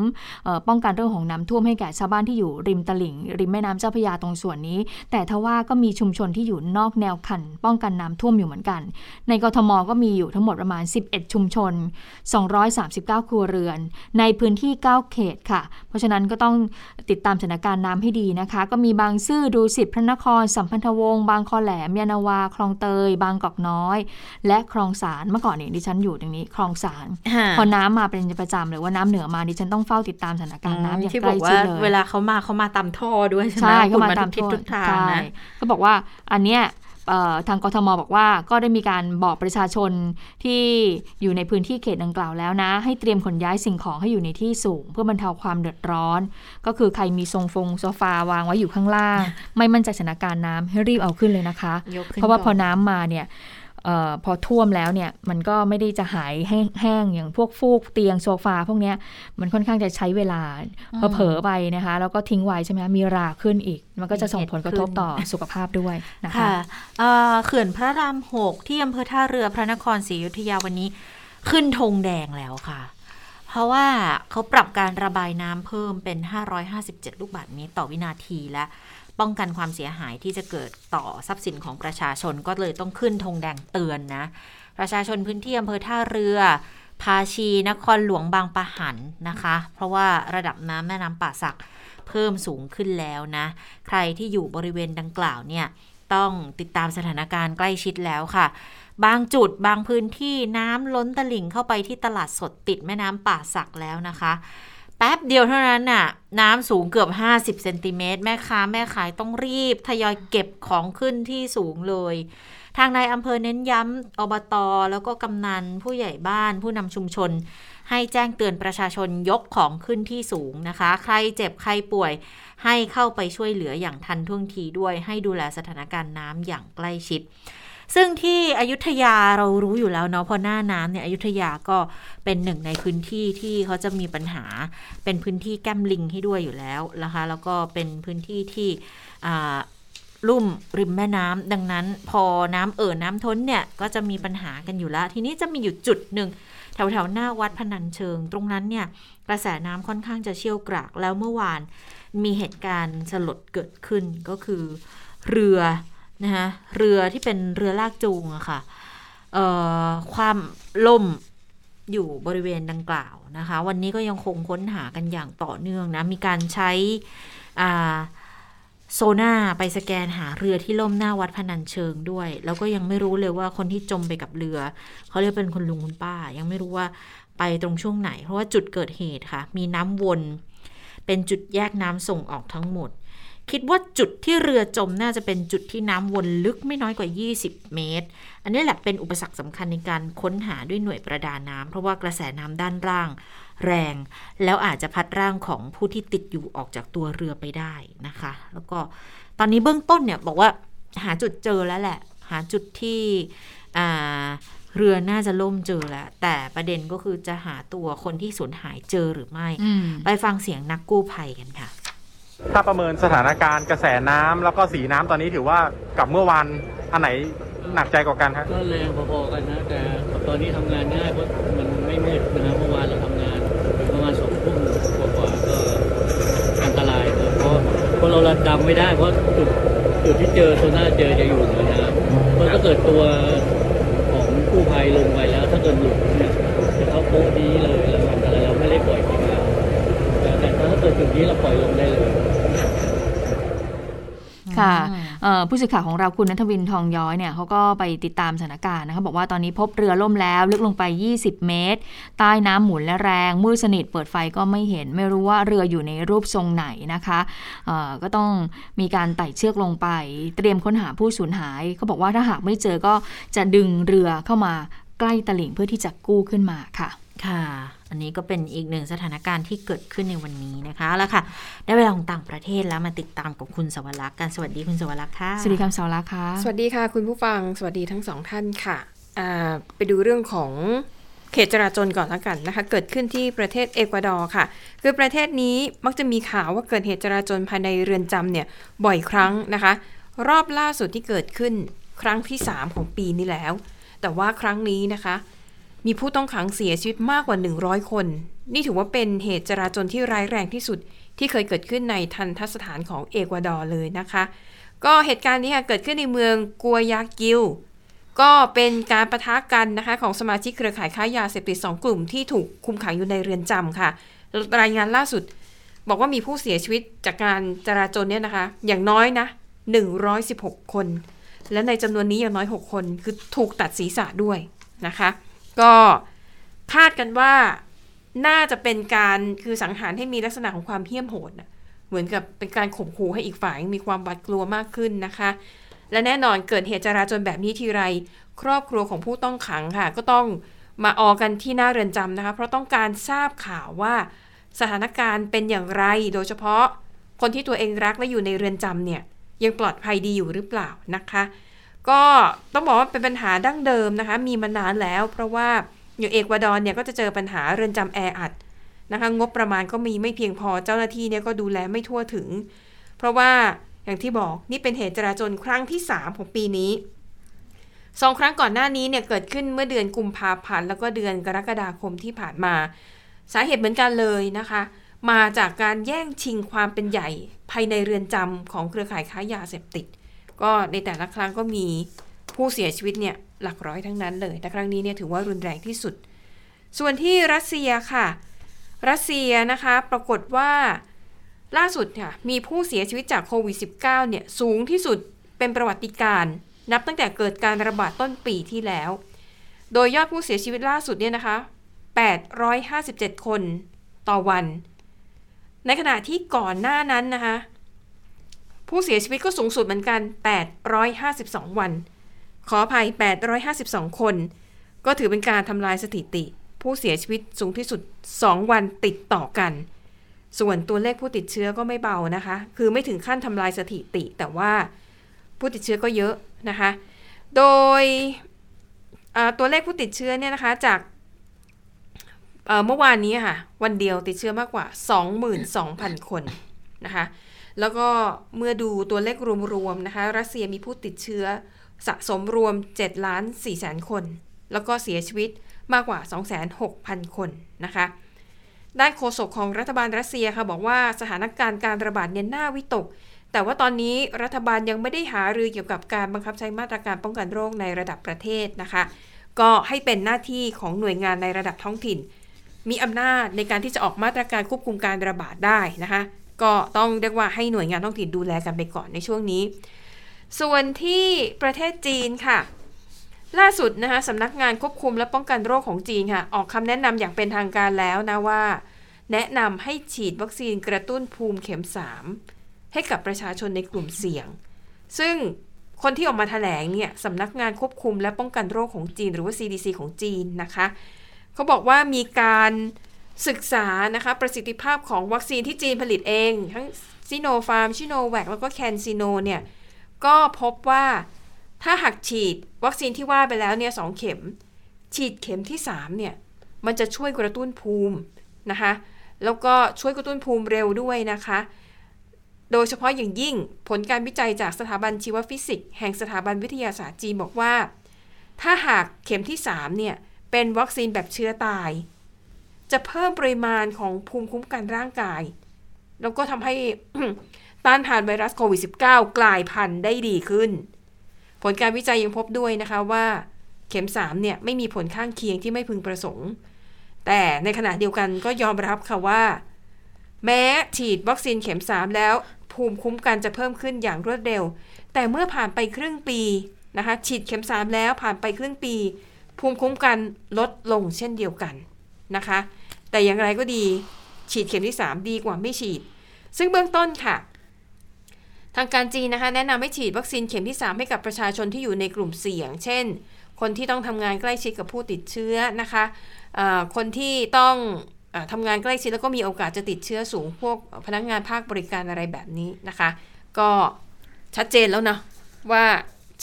เอ่อป้องกันเรื่องของน้ำท่วมให้แก่ชาวบ้านที่อยู่ริมตลิ่ง ริมแม่น้ำเจ้าพระยาตรงส่วนนี้ แต่ทว่าก็มีชุมชนที่อยู่นอกแนวคัน ป้องกันน้ำท่วมอยู่เหมือนกัน ในกทมก็มีอยู่ทั้งหมดประมาณ 11 ชุมชน 239 ครัวเรือน ในพื้นที่ 9 เขตค่ะ เพราะฉะนั้นก็ต้องติดตามสถานการณ์น้ำให้ดีนะคะ ก็มีบางซื่อดูสิตพระนคร สัมพันธวงศ์บางคอแหลมยานาวา คลองเตย บางกอกน้อย และคลองสารเมื่อก่อนเนี่ยดิฉันอยู่ตรงนี้คลองสารพอน้ำมาเป็นประจำหรือว่าน้ำเหนือมาดิฉันต้องเฝ้าติดตามสถานการณ์น้ำอย่างที่ใกบล้อกชิว่าดเลยเวลาเขามาเขามาตามท่อด้วยใช่ไหมใช่เข้าขุดมาตามทุกทิศทุกทางใช่นะก็บอกว่าอันเนี้ยเอ่อทางกทมบอกว่าก็ได้มีการบอกประชาชนที่อยู่ในพื้นที่เขตดังกล่าวแล้วนะ ให้เตรียมขนย้ายสิ่งของให้อยู่ในที่สูง เพื่อบรรเทาความเดือดร้อน ก็คือใครมีทรงฟงโซฟาวางไว้อยู่ข้างล่าง ไม่มั่นใจสถานการณ์น้ำให้รีบเอาขึ้นเลยนะคะยกขึ้นเพราะว่าพอก่นน้ำมาเนี่ยเออพอท่วมแล้วเนี่ยมันก็ไม่ได้จะหายแห้งแห้งอย่างพวกฟูกเตียงโซฟาพวกเนี้ยมันค่อนข้างจะใช้เวลาอืมเผลอๆไปนะคะ แล้วก็ทิ้งไว้ใช่ไหมมีราขึ้นอีก มันก็จะส่งมีเหตุผลกระทบขึ้นต่อสุขภาพด้วยนะคะค่ะเอ่อเขื่อนพระรามหกที่อำเภอท่าเรือพระนครศรีอยุธยาวันนี้ขึ้นธงแดงแล้วค่ะ เพราะว่าเขาปรับการระบายน้ำเพิ่มเป็น 557 ลูกบาศก์เมตรต่อวินาทีและ ป้องกันความเสียหายที่จะเกิดต่อทรัพย์สินของประชาชนก็เลยต้องขึ้นธงแดงเตือนนะ ประชาชนพื้นที่อำเภอท่าเรือ ภาชีนครหลวงบางปะหันนะคะ เพราะว่าระดับน้ำแม่น้ำป่าสักเพิ่มสูงขึ้นแล้วนะ ใครที่อยู่บริเวณดังกล่าวเนี่ยต้องติดตามสถานการณ์ใกล้ชิดแล้วค่ะ บางจุดบางพื้นที่น้ำล้นตลิ่งเข้าไปที่ตลาดสดติดแม่น้ำป่าสักแล้วนะคะ แป๊บเดียวเท่านั้นน่ะ น้ำสูงเกือบ 50เซนติเมตรแม่ค้าแม่ขายต้องรีบ ทยอยเก็บของขึ้นที่สูงเลย ทางนายอำเภอเน้นย้ำอบตแล้วก็กำนันผู้ใหญ่บ้านผู้นำชุมชน ให้แจ้งเตือนประชาชนยกของขึ้นที่สูงนะคะ ใครเจ็บใครป่วย ให้เข้าไปช่วยเหลืออย่างทันท่วงทีด้วย ให้ดูแลสถานการณ์น้ำอย่างใกล้ชิด ซึ่งที่อยุธยาเรารู้อยู่แล้วเนาะพอหน้าน้ำเนี่ยอยุธยาก็เป็นหนึ่งในพื้นที่ที่เขาจะมีปัญหาเป็นพื้นที่แก้มลิงให้ด้วยอยู่แล้วนะคะแล้วก็เป็นพื้นที่ที่ลุ่มริมแม่น้ำดังนั้น พอน้ำเอ่อน้ำท้นเนี่ยก็จะมีปัญหากันอยู่แล้ว ทีนี้จะมีอยู่จุดหนึ่งแถวๆหน้าวัดพนัญเชิง ตรงนั้นเนี่ยกระแสน้ำค่อนข้างจะเชี่ยวกรากแล้วเมื่อวานมีเหตุการณ์สลดเกิดขึ้นก็คือ เรือ นะคะเรือที่เป็นเรือลากจูงอะค่ะเออความล่มอยู่บริเวณดังกล่าวนะคะ วันนี้ก็ยังคงค้นหากันอย่างต่อเนื่องนะ มีการใช้อ่าโซน่าไปสแกนหาเรือที่ล่มหน้าวัดพนัญเชิงด้วย แล้วก็ยังไม่รู้เลยว่าคนที่จมไปกับเรือ เขาเรียกเป็นคุณลุงคุณป้า ยังไม่รู้ว่าไปตรงช่วงไหน เพราะว่าจุดเกิดเหตุค่ะ มีน้ำวน เป็นจุดแยกน้ำส่งออกทั้งหมด คิดว่าจุดที่เรือจมน่าจะเป็นจุดที่น้ำวนลึกไม่น้อยกว่า 20 เมตร อันนี้แหละเป็นอุปสรรคสำคัญในการค้นหาด้วยหน่วยประดาน้ำเพราะว่ากระแสน้ำด้านล่าง แรง แล้วอาจจะพัดร่างของผู้ที่ติดอยู่ออกจากตัวเรือไปได้นะคะ แล้วก็ตอนนี้เบื้องต้นเนี่ยบอกว่าหาจุดเจอแล้วแหละ หาจุดที่อ่าเรือน่าจะล่มเจอแล้ว แต่ประเด็นก็คือจะหาตัวคนที่สูญหายเจอหรือไม่อืมไปฟังเสียงนักกู้ภัยกันค่ะ ถ้าประเมินสถานการณ์กระแสน้ำแล้วก็สีน้ำตอนนี้ถือว่ากับเมื่อวานอันไหนหนักใจกว่ากันฮะ ก็แรงพอๆกันนะ แต่ตอนนี้ทำงานง่ายเพราะมันไม่มืดนะเมื่อวานเราทำงานประมาณสองทุ่มกว่าๆก็อันตรายนะเพราะเพราะเราระดำไม่ได้เพราะจุดจุดที่เจอโซน่าเจอจะอยู่เหนือน้ำเพราะถ้าเกิดตัวของกู้ภัยลงไปแล้ว ถ้าเกิดหลุดเนี่ยจะเข้าโป๊ะนี้เลยแล้วอันตรายเราไม่ได้ปล่อยทิ้งแล้วแต่แต่ถ้าเกิดจุดนี้เราปล่อยลงได้เลย ค่ะเอ่อผู้สื่อข่าวของเราคุณนัทวินทองย้อยเนี่ยเขาก็ไปติดตามสถานการณ์นะคะบอกว่าตอนนี้พบเรือล่มแล้ว ลึกลงไป 20 เมตร ใต้น้ำหมุนและแรงมืดสนิทเปิดไฟก็ไม่เห็น ไม่รู้ว่าเรืออยู่ในรูปทรงไหนนะคะเอ่อก็ต้องมีการไต่เชือกลงไป เตรียมค้นหาผู้สูญหายเขาบอกว่าถ้าหากไม่เจอก็จะดึงเรือเข้ามาใกล้ตลิ่งเพื่อที่จะกู้ขึ้นมาค่ะ ค่ะ อันนี้ก็เป็นอีกหนึ่งสถานการณ์ที่เกิดขึ้นในวันนี้นะคะเอาแล้วค่ะ ได้เวลาของต่างประเทศแล้วมาติดตามกับคุณสวรักษ์กันสวัสดีคุณสวรักษ์ค่ะสวัสดีคำสาวรักษ์ค่ะสวัสดีค่ะ คุณผู้ฟังสวัสดีทั้งสองท่านค่ะอ่าไปดูเรื่องของเขตจราจรก่อนแล้วกันนะคะ เกิดขึ้นที่ประเทศเอกวาดอร์ค่ะ คือประเทศนี้มักจะมีข่าวว่าเกิดเหตุจราจรภายในเรือนจำเนี่ยบ่อยครั้งนะคะ รอบล่าสุดที่เกิดขึ้นครั้งที่ 3 ของปีนี้แล้ว แต่ว่าครั้งนี้นะคะ มีผู้ต้องขังเสียชีวิตมากกว่า 100 คน นี่ถือว่าเป็นเหตุจราจรที่ร้ายแรงที่สุดที่เคยเกิดขึ้นในทันทสถานของเอกวาดอร์เลยนะคะ ก็เหตุการณ์นี้ค่ะเกิดขึ้นในเมืองกัวยากิล ก็เป็นการประทะกันนะคะของสมาชิกเครือข่ายค้ายาเสพติดสองกลุ่มที่ถูกคุมขังอยู่ในเรือนจำค่ะ รายงานล่าสุดบอกว่ามีผู้เสียชีวิตจากการจราจรเนี่ยนะคะ อย่างน้อยนะ 116 คน และในจำนวนนี้อย่างน้อย 6 คนคือถูกตัดศีรษะด้วยนะคะ ก็คาดกันว่าน่าจะเป็นการคือสังหารให้มีลักษณะของความเหี้ยมโหดนะเหมือนกับเป็นการข่มขู่ให้อีกฝ่ายมีความหวาดกลัวมากขึ้นนะคะ และแน่นอนเกิดเหตุจราจรแบบนี้ทีไร ครอบครัวของผู้ต้องขังค่ะ ก็ต้องมาออกันที่หน้าเรือนจำนะคะ เพราะต้องการทราบข่าวว่าสถานการณ์เป็นอย่างไร โดยเฉพาะคนที่ตัวเองรักและอยู่ในเรือนจำเนี่ยยังปลอดภัยดีอยู่หรือเปล่านะคะ ก็ต้องบอกว่าเป็นปัญหาดั้งเดิมนะคะ มีมานานแล้ว เพราะว่าอยู่เอกวาดอร์เนี่ยก็จะเจอปัญหาเรือนจำแออัดนะคะงบประมาณก็มีไม่เพียงพอเจ้าหน้าที่เนี่ยก็ดูแลไม่ทั่วถึง เพราะว่าอย่างที่บอกนี่เป็นเหตุจราจรครั้งที่ 3 ของปีนี้สองครั้งก่อนหน้านี้เนี่ยเกิดขึ้นเมื่อเดือนกุมภาพันธ์แล้วก็เดือนกรกฎาคมที่ผ่านมา สาเหตุเหมือนกันเลยนะคะ มาจากการแย่งชิงความเป็นใหญ่ภายในเรือนจำของเครือข่ายค้ายาเสพติด ก็ในแต่ละครั้งก็มีผู้เสียชีวิตเนี่ยหลักร้อยทั้งนั้นเลยแต่ครั้งนี้เนี่ยถือว่ารุนแรงที่สุด ส่วนที่รัสเซียค่ะ รัสเซียนะคะปรากฏว่าล่าสุดค่ะมีผู้เสียชีวิตจากโควิด -19 เนี่ยสูงที่สุดเป็นประวัติการณ์นับตั้งแต่เกิดการระบาดต้นปีที่แล้ว โดยยอดผู้เสียชีวิตล่าสุดเนี่ยนะคะ 857 คนต่อวัน ในขณะที่ก่อนหน้านั้นนะคะ ผู้เสียชีวิตก็สูงสุดเหมือนกัน 852 วัน ขออภัย 852 คน ก็ถือเป็นการทำลายสถิติ ผู้เสียชีวิตสูงที่สุด 2 วันติดต่อกัน ส่วนตัวเลขผู้ติดเชื้อก็ไม่เบานะคะ คือไม่ถึงขั้นทำลายสถิติ แต่ว่าผู้ติดเชื้อก็เยอะนะคะ โดยตัวเลขผู้ติดเชื้อเนี่ยนะคะจากเมื่อวานนี้ค่ะ วันเดียวติดเชื้อมากกว่า 22,000 คนนะคะ แล้วก็เมื่อดูตัวเลขรวมๆนะคะรัสเซียมีผู้ติดเชื้อสะสมรวม7ล้าน4แสนคน แล้วก็เสียชีวิตมากกว่า 26,000 คนนะคะด้านโฆษกของรัฐบาลรัสเซียค่ะบอกว่าสถานการณ์การระบาดเนี่ยน่าวิตก แต่ว่าตอนนี้รัฐบาลยังไม่ได้หารือเกี่ยวกับการบังคับใช้มาตรการป้องกันโรคในระดับประเทศนะคะ ก็ให้เป็นหน้าที่ของหน่วยงานในระดับท้องถิ่น มีอำนาจในการที่จะออกมาตรการควบคุมการระบาดได้นะคะ ก็ต้องเรียกว่าให้หน่วยงานท้องถิ่นดูแลกันไปก่อนในช่วงนี้ ส่วนที่ประเทศจีนค่ะ ล่าสุดนะคะสำนักงานควบคุมและป้องกันโรคของจีนค่ะ ออกคำแนะนำอย่างเป็นทางการแล้วนะว่า แนะนำให้ฉีดวัคซีนกระตุ้นภูมิเข็ม 3 ให้กับประชาชนในกลุ่มเสี่ยง ซึ่งคนที่ออกมาแถลงเนี่ยสำนักงานควบคุมและป้องกันโรคของจีน หรือว่า CDC ของจีนนะคะ เขาบอกว่ามีการ ศึกษานะคะประสิทธิภาพของวัคซีนที่จีนผลิตเอง ทั้งซิโนฟาร์มชิโนแวคแล้วก็แคนซิโนเนี่ยก็พบว่าถ้าหากฉีดวัคซีนที่ว่าไปแล้วเนี่ยสองเข็ม ฉีดเข็มที่3เนี่ยมันจะช่วยกระตุ้นภูมินะคะแล้วก็ช่วยกระตุ้นภูมิเร็วด้วยนะคะ โดยเฉพาะอย่างยิ่งผลการวิจัยจากสถาบันชีวฟิสิกส์แห่งสถาบันวิทยาศาสตร์จีนบอกว่า ถ้าหากเข็มที่3เนี่ยเป็นวัคซีนแบบเชื้อตาย จะเพิ่มปริมาณของภูมิคุ้มกันร่างกาย แล้วก็ทำให้ต้านทานไวรัสโควิด -19 กลายพันธุ์ได้ดีขึ้น ผลการวิจัยยังพบด้วยนะคะว่า เข็ม 3 เนี่ยไม่มีผลข้างเคียงที่ไม่พึงประสงค์ แต่ในขณะเดียวกันก็ยอมรับค่ะว่า แม้ฉีดวัคซีนเข็ม 3 แล้ว ภูมิคุ้มกันจะเพิ่มขึ้นอย่างรวดเร็ว แต่เมื่อผ่านไปครึ่งปีนะคะฉีดเข็ม 3 แล้วผ่านไปครึ่งปี ภูมิคุ้มกันลดลงเช่นเดียวกันนะคะ แต่อย่างไรก็ดี ฉีดเข็มที่ 3 ดีกว่าไม่ฉีด ซึ่งเบื้องต้นค่ะ ทางการจีนนะคะ แนะนำให้ฉีดวัคซีนเข็มที่ 3 ให้กับประชาชนที่อยู่ในกลุ่มเสี่ยง เช่น คนที่ต้องทำงานใกล้ชิดกับผู้ติดเชื้อนะคะะคนที่ต้องอทำงานใกล้ชิดแล้วก็มีโอกาสจะติดเชื้อสูงพวกพนักงงานภาคบริการอะไรแบบนี้นะคะ ก็ชัดเจนแล้วนะว่า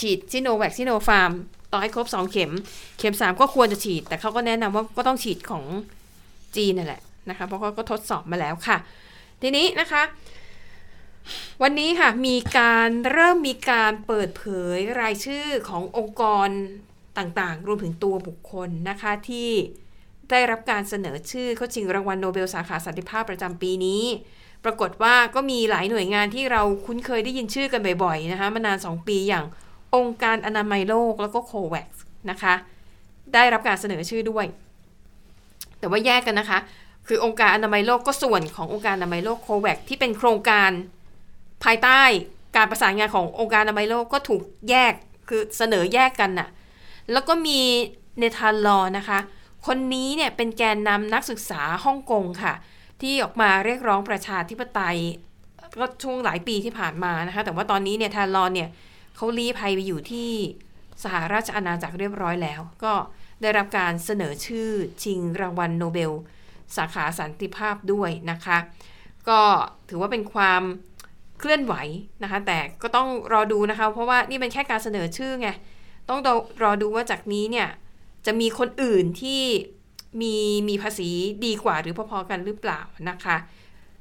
ฉีดซิโนแวคซิโนฟาร์มต่อให้ครบ 2 เข็ม เข็ม 3 ก็ควรจะฉีด แต่เขาก็แนะนำว่าก็ต้องฉีดของ จีนนั่นแหละนะคะเพราะเขาก็ทดสอบมาแล้วค่ะ ทีนี้นะคะ วันนี้ค่ะมีการเริ่มมีการเปิดเผยรายชื่อขององค์กรต่างๆ รวมถึงตัวบุคคลนะคะที่ได้รับการเสนอชื่อเข้าชิงรางวัลโนเบลสาขาสันติภาพประจำปีนี้ ปรากฏว่าก็มีหลายหน่วยงานที่เราคุ้นเคยได้ยินชื่อกันบ่อยๆนะคะมานาน 2 ปีอย่างองค์การอนามัยโลกแล้วก็โควัคนะคะได้รับการเสนอชื่อด้วย แต่ว่าแยกกันนะคะ คือองค์การอนามัยโลกก็ส่วนขององค์การอนามัยโลกโควัคที่เป็นโครงการภายใต้การประสานงานขององค์การอนามัยโลกก็ถูกแยกคือเสนอแยกกันน่ะ แล้วก็มีเนธานลอนะคะ คนนี้เนี่ยเป็นแกนนำนักศึกษาฮ่องกงค่ะ ที่ออกมาเรียกร้องประชาธิปไตยก็ช่วงหลายปีที่ผ่านมานะคะ แต่ว่าตอนนี้เนี่ยทานลอนเนี่ยเขาลี้ภัยไปอยู่ที่สหราชอาณาจักรเรียบร้อยแล้ว ก็ ได้รับการเสนอชื่อชิงรางวัลโนเบล สาขาสันติภาพด้วยนะคะ ก็ถือว่าเป็นความเคลื่อนไหวนะคะ แต่ก็ต้องรอดูนะคะ เพราะว่านี่เป็นแค่การเสนอชื่อไง ต้องรอดูว่าจากนี้เนี่ยจะมีคนอื่นที่มีมีภาษีดีกว่าหรือพอๆกันหรือเปล่านะคะ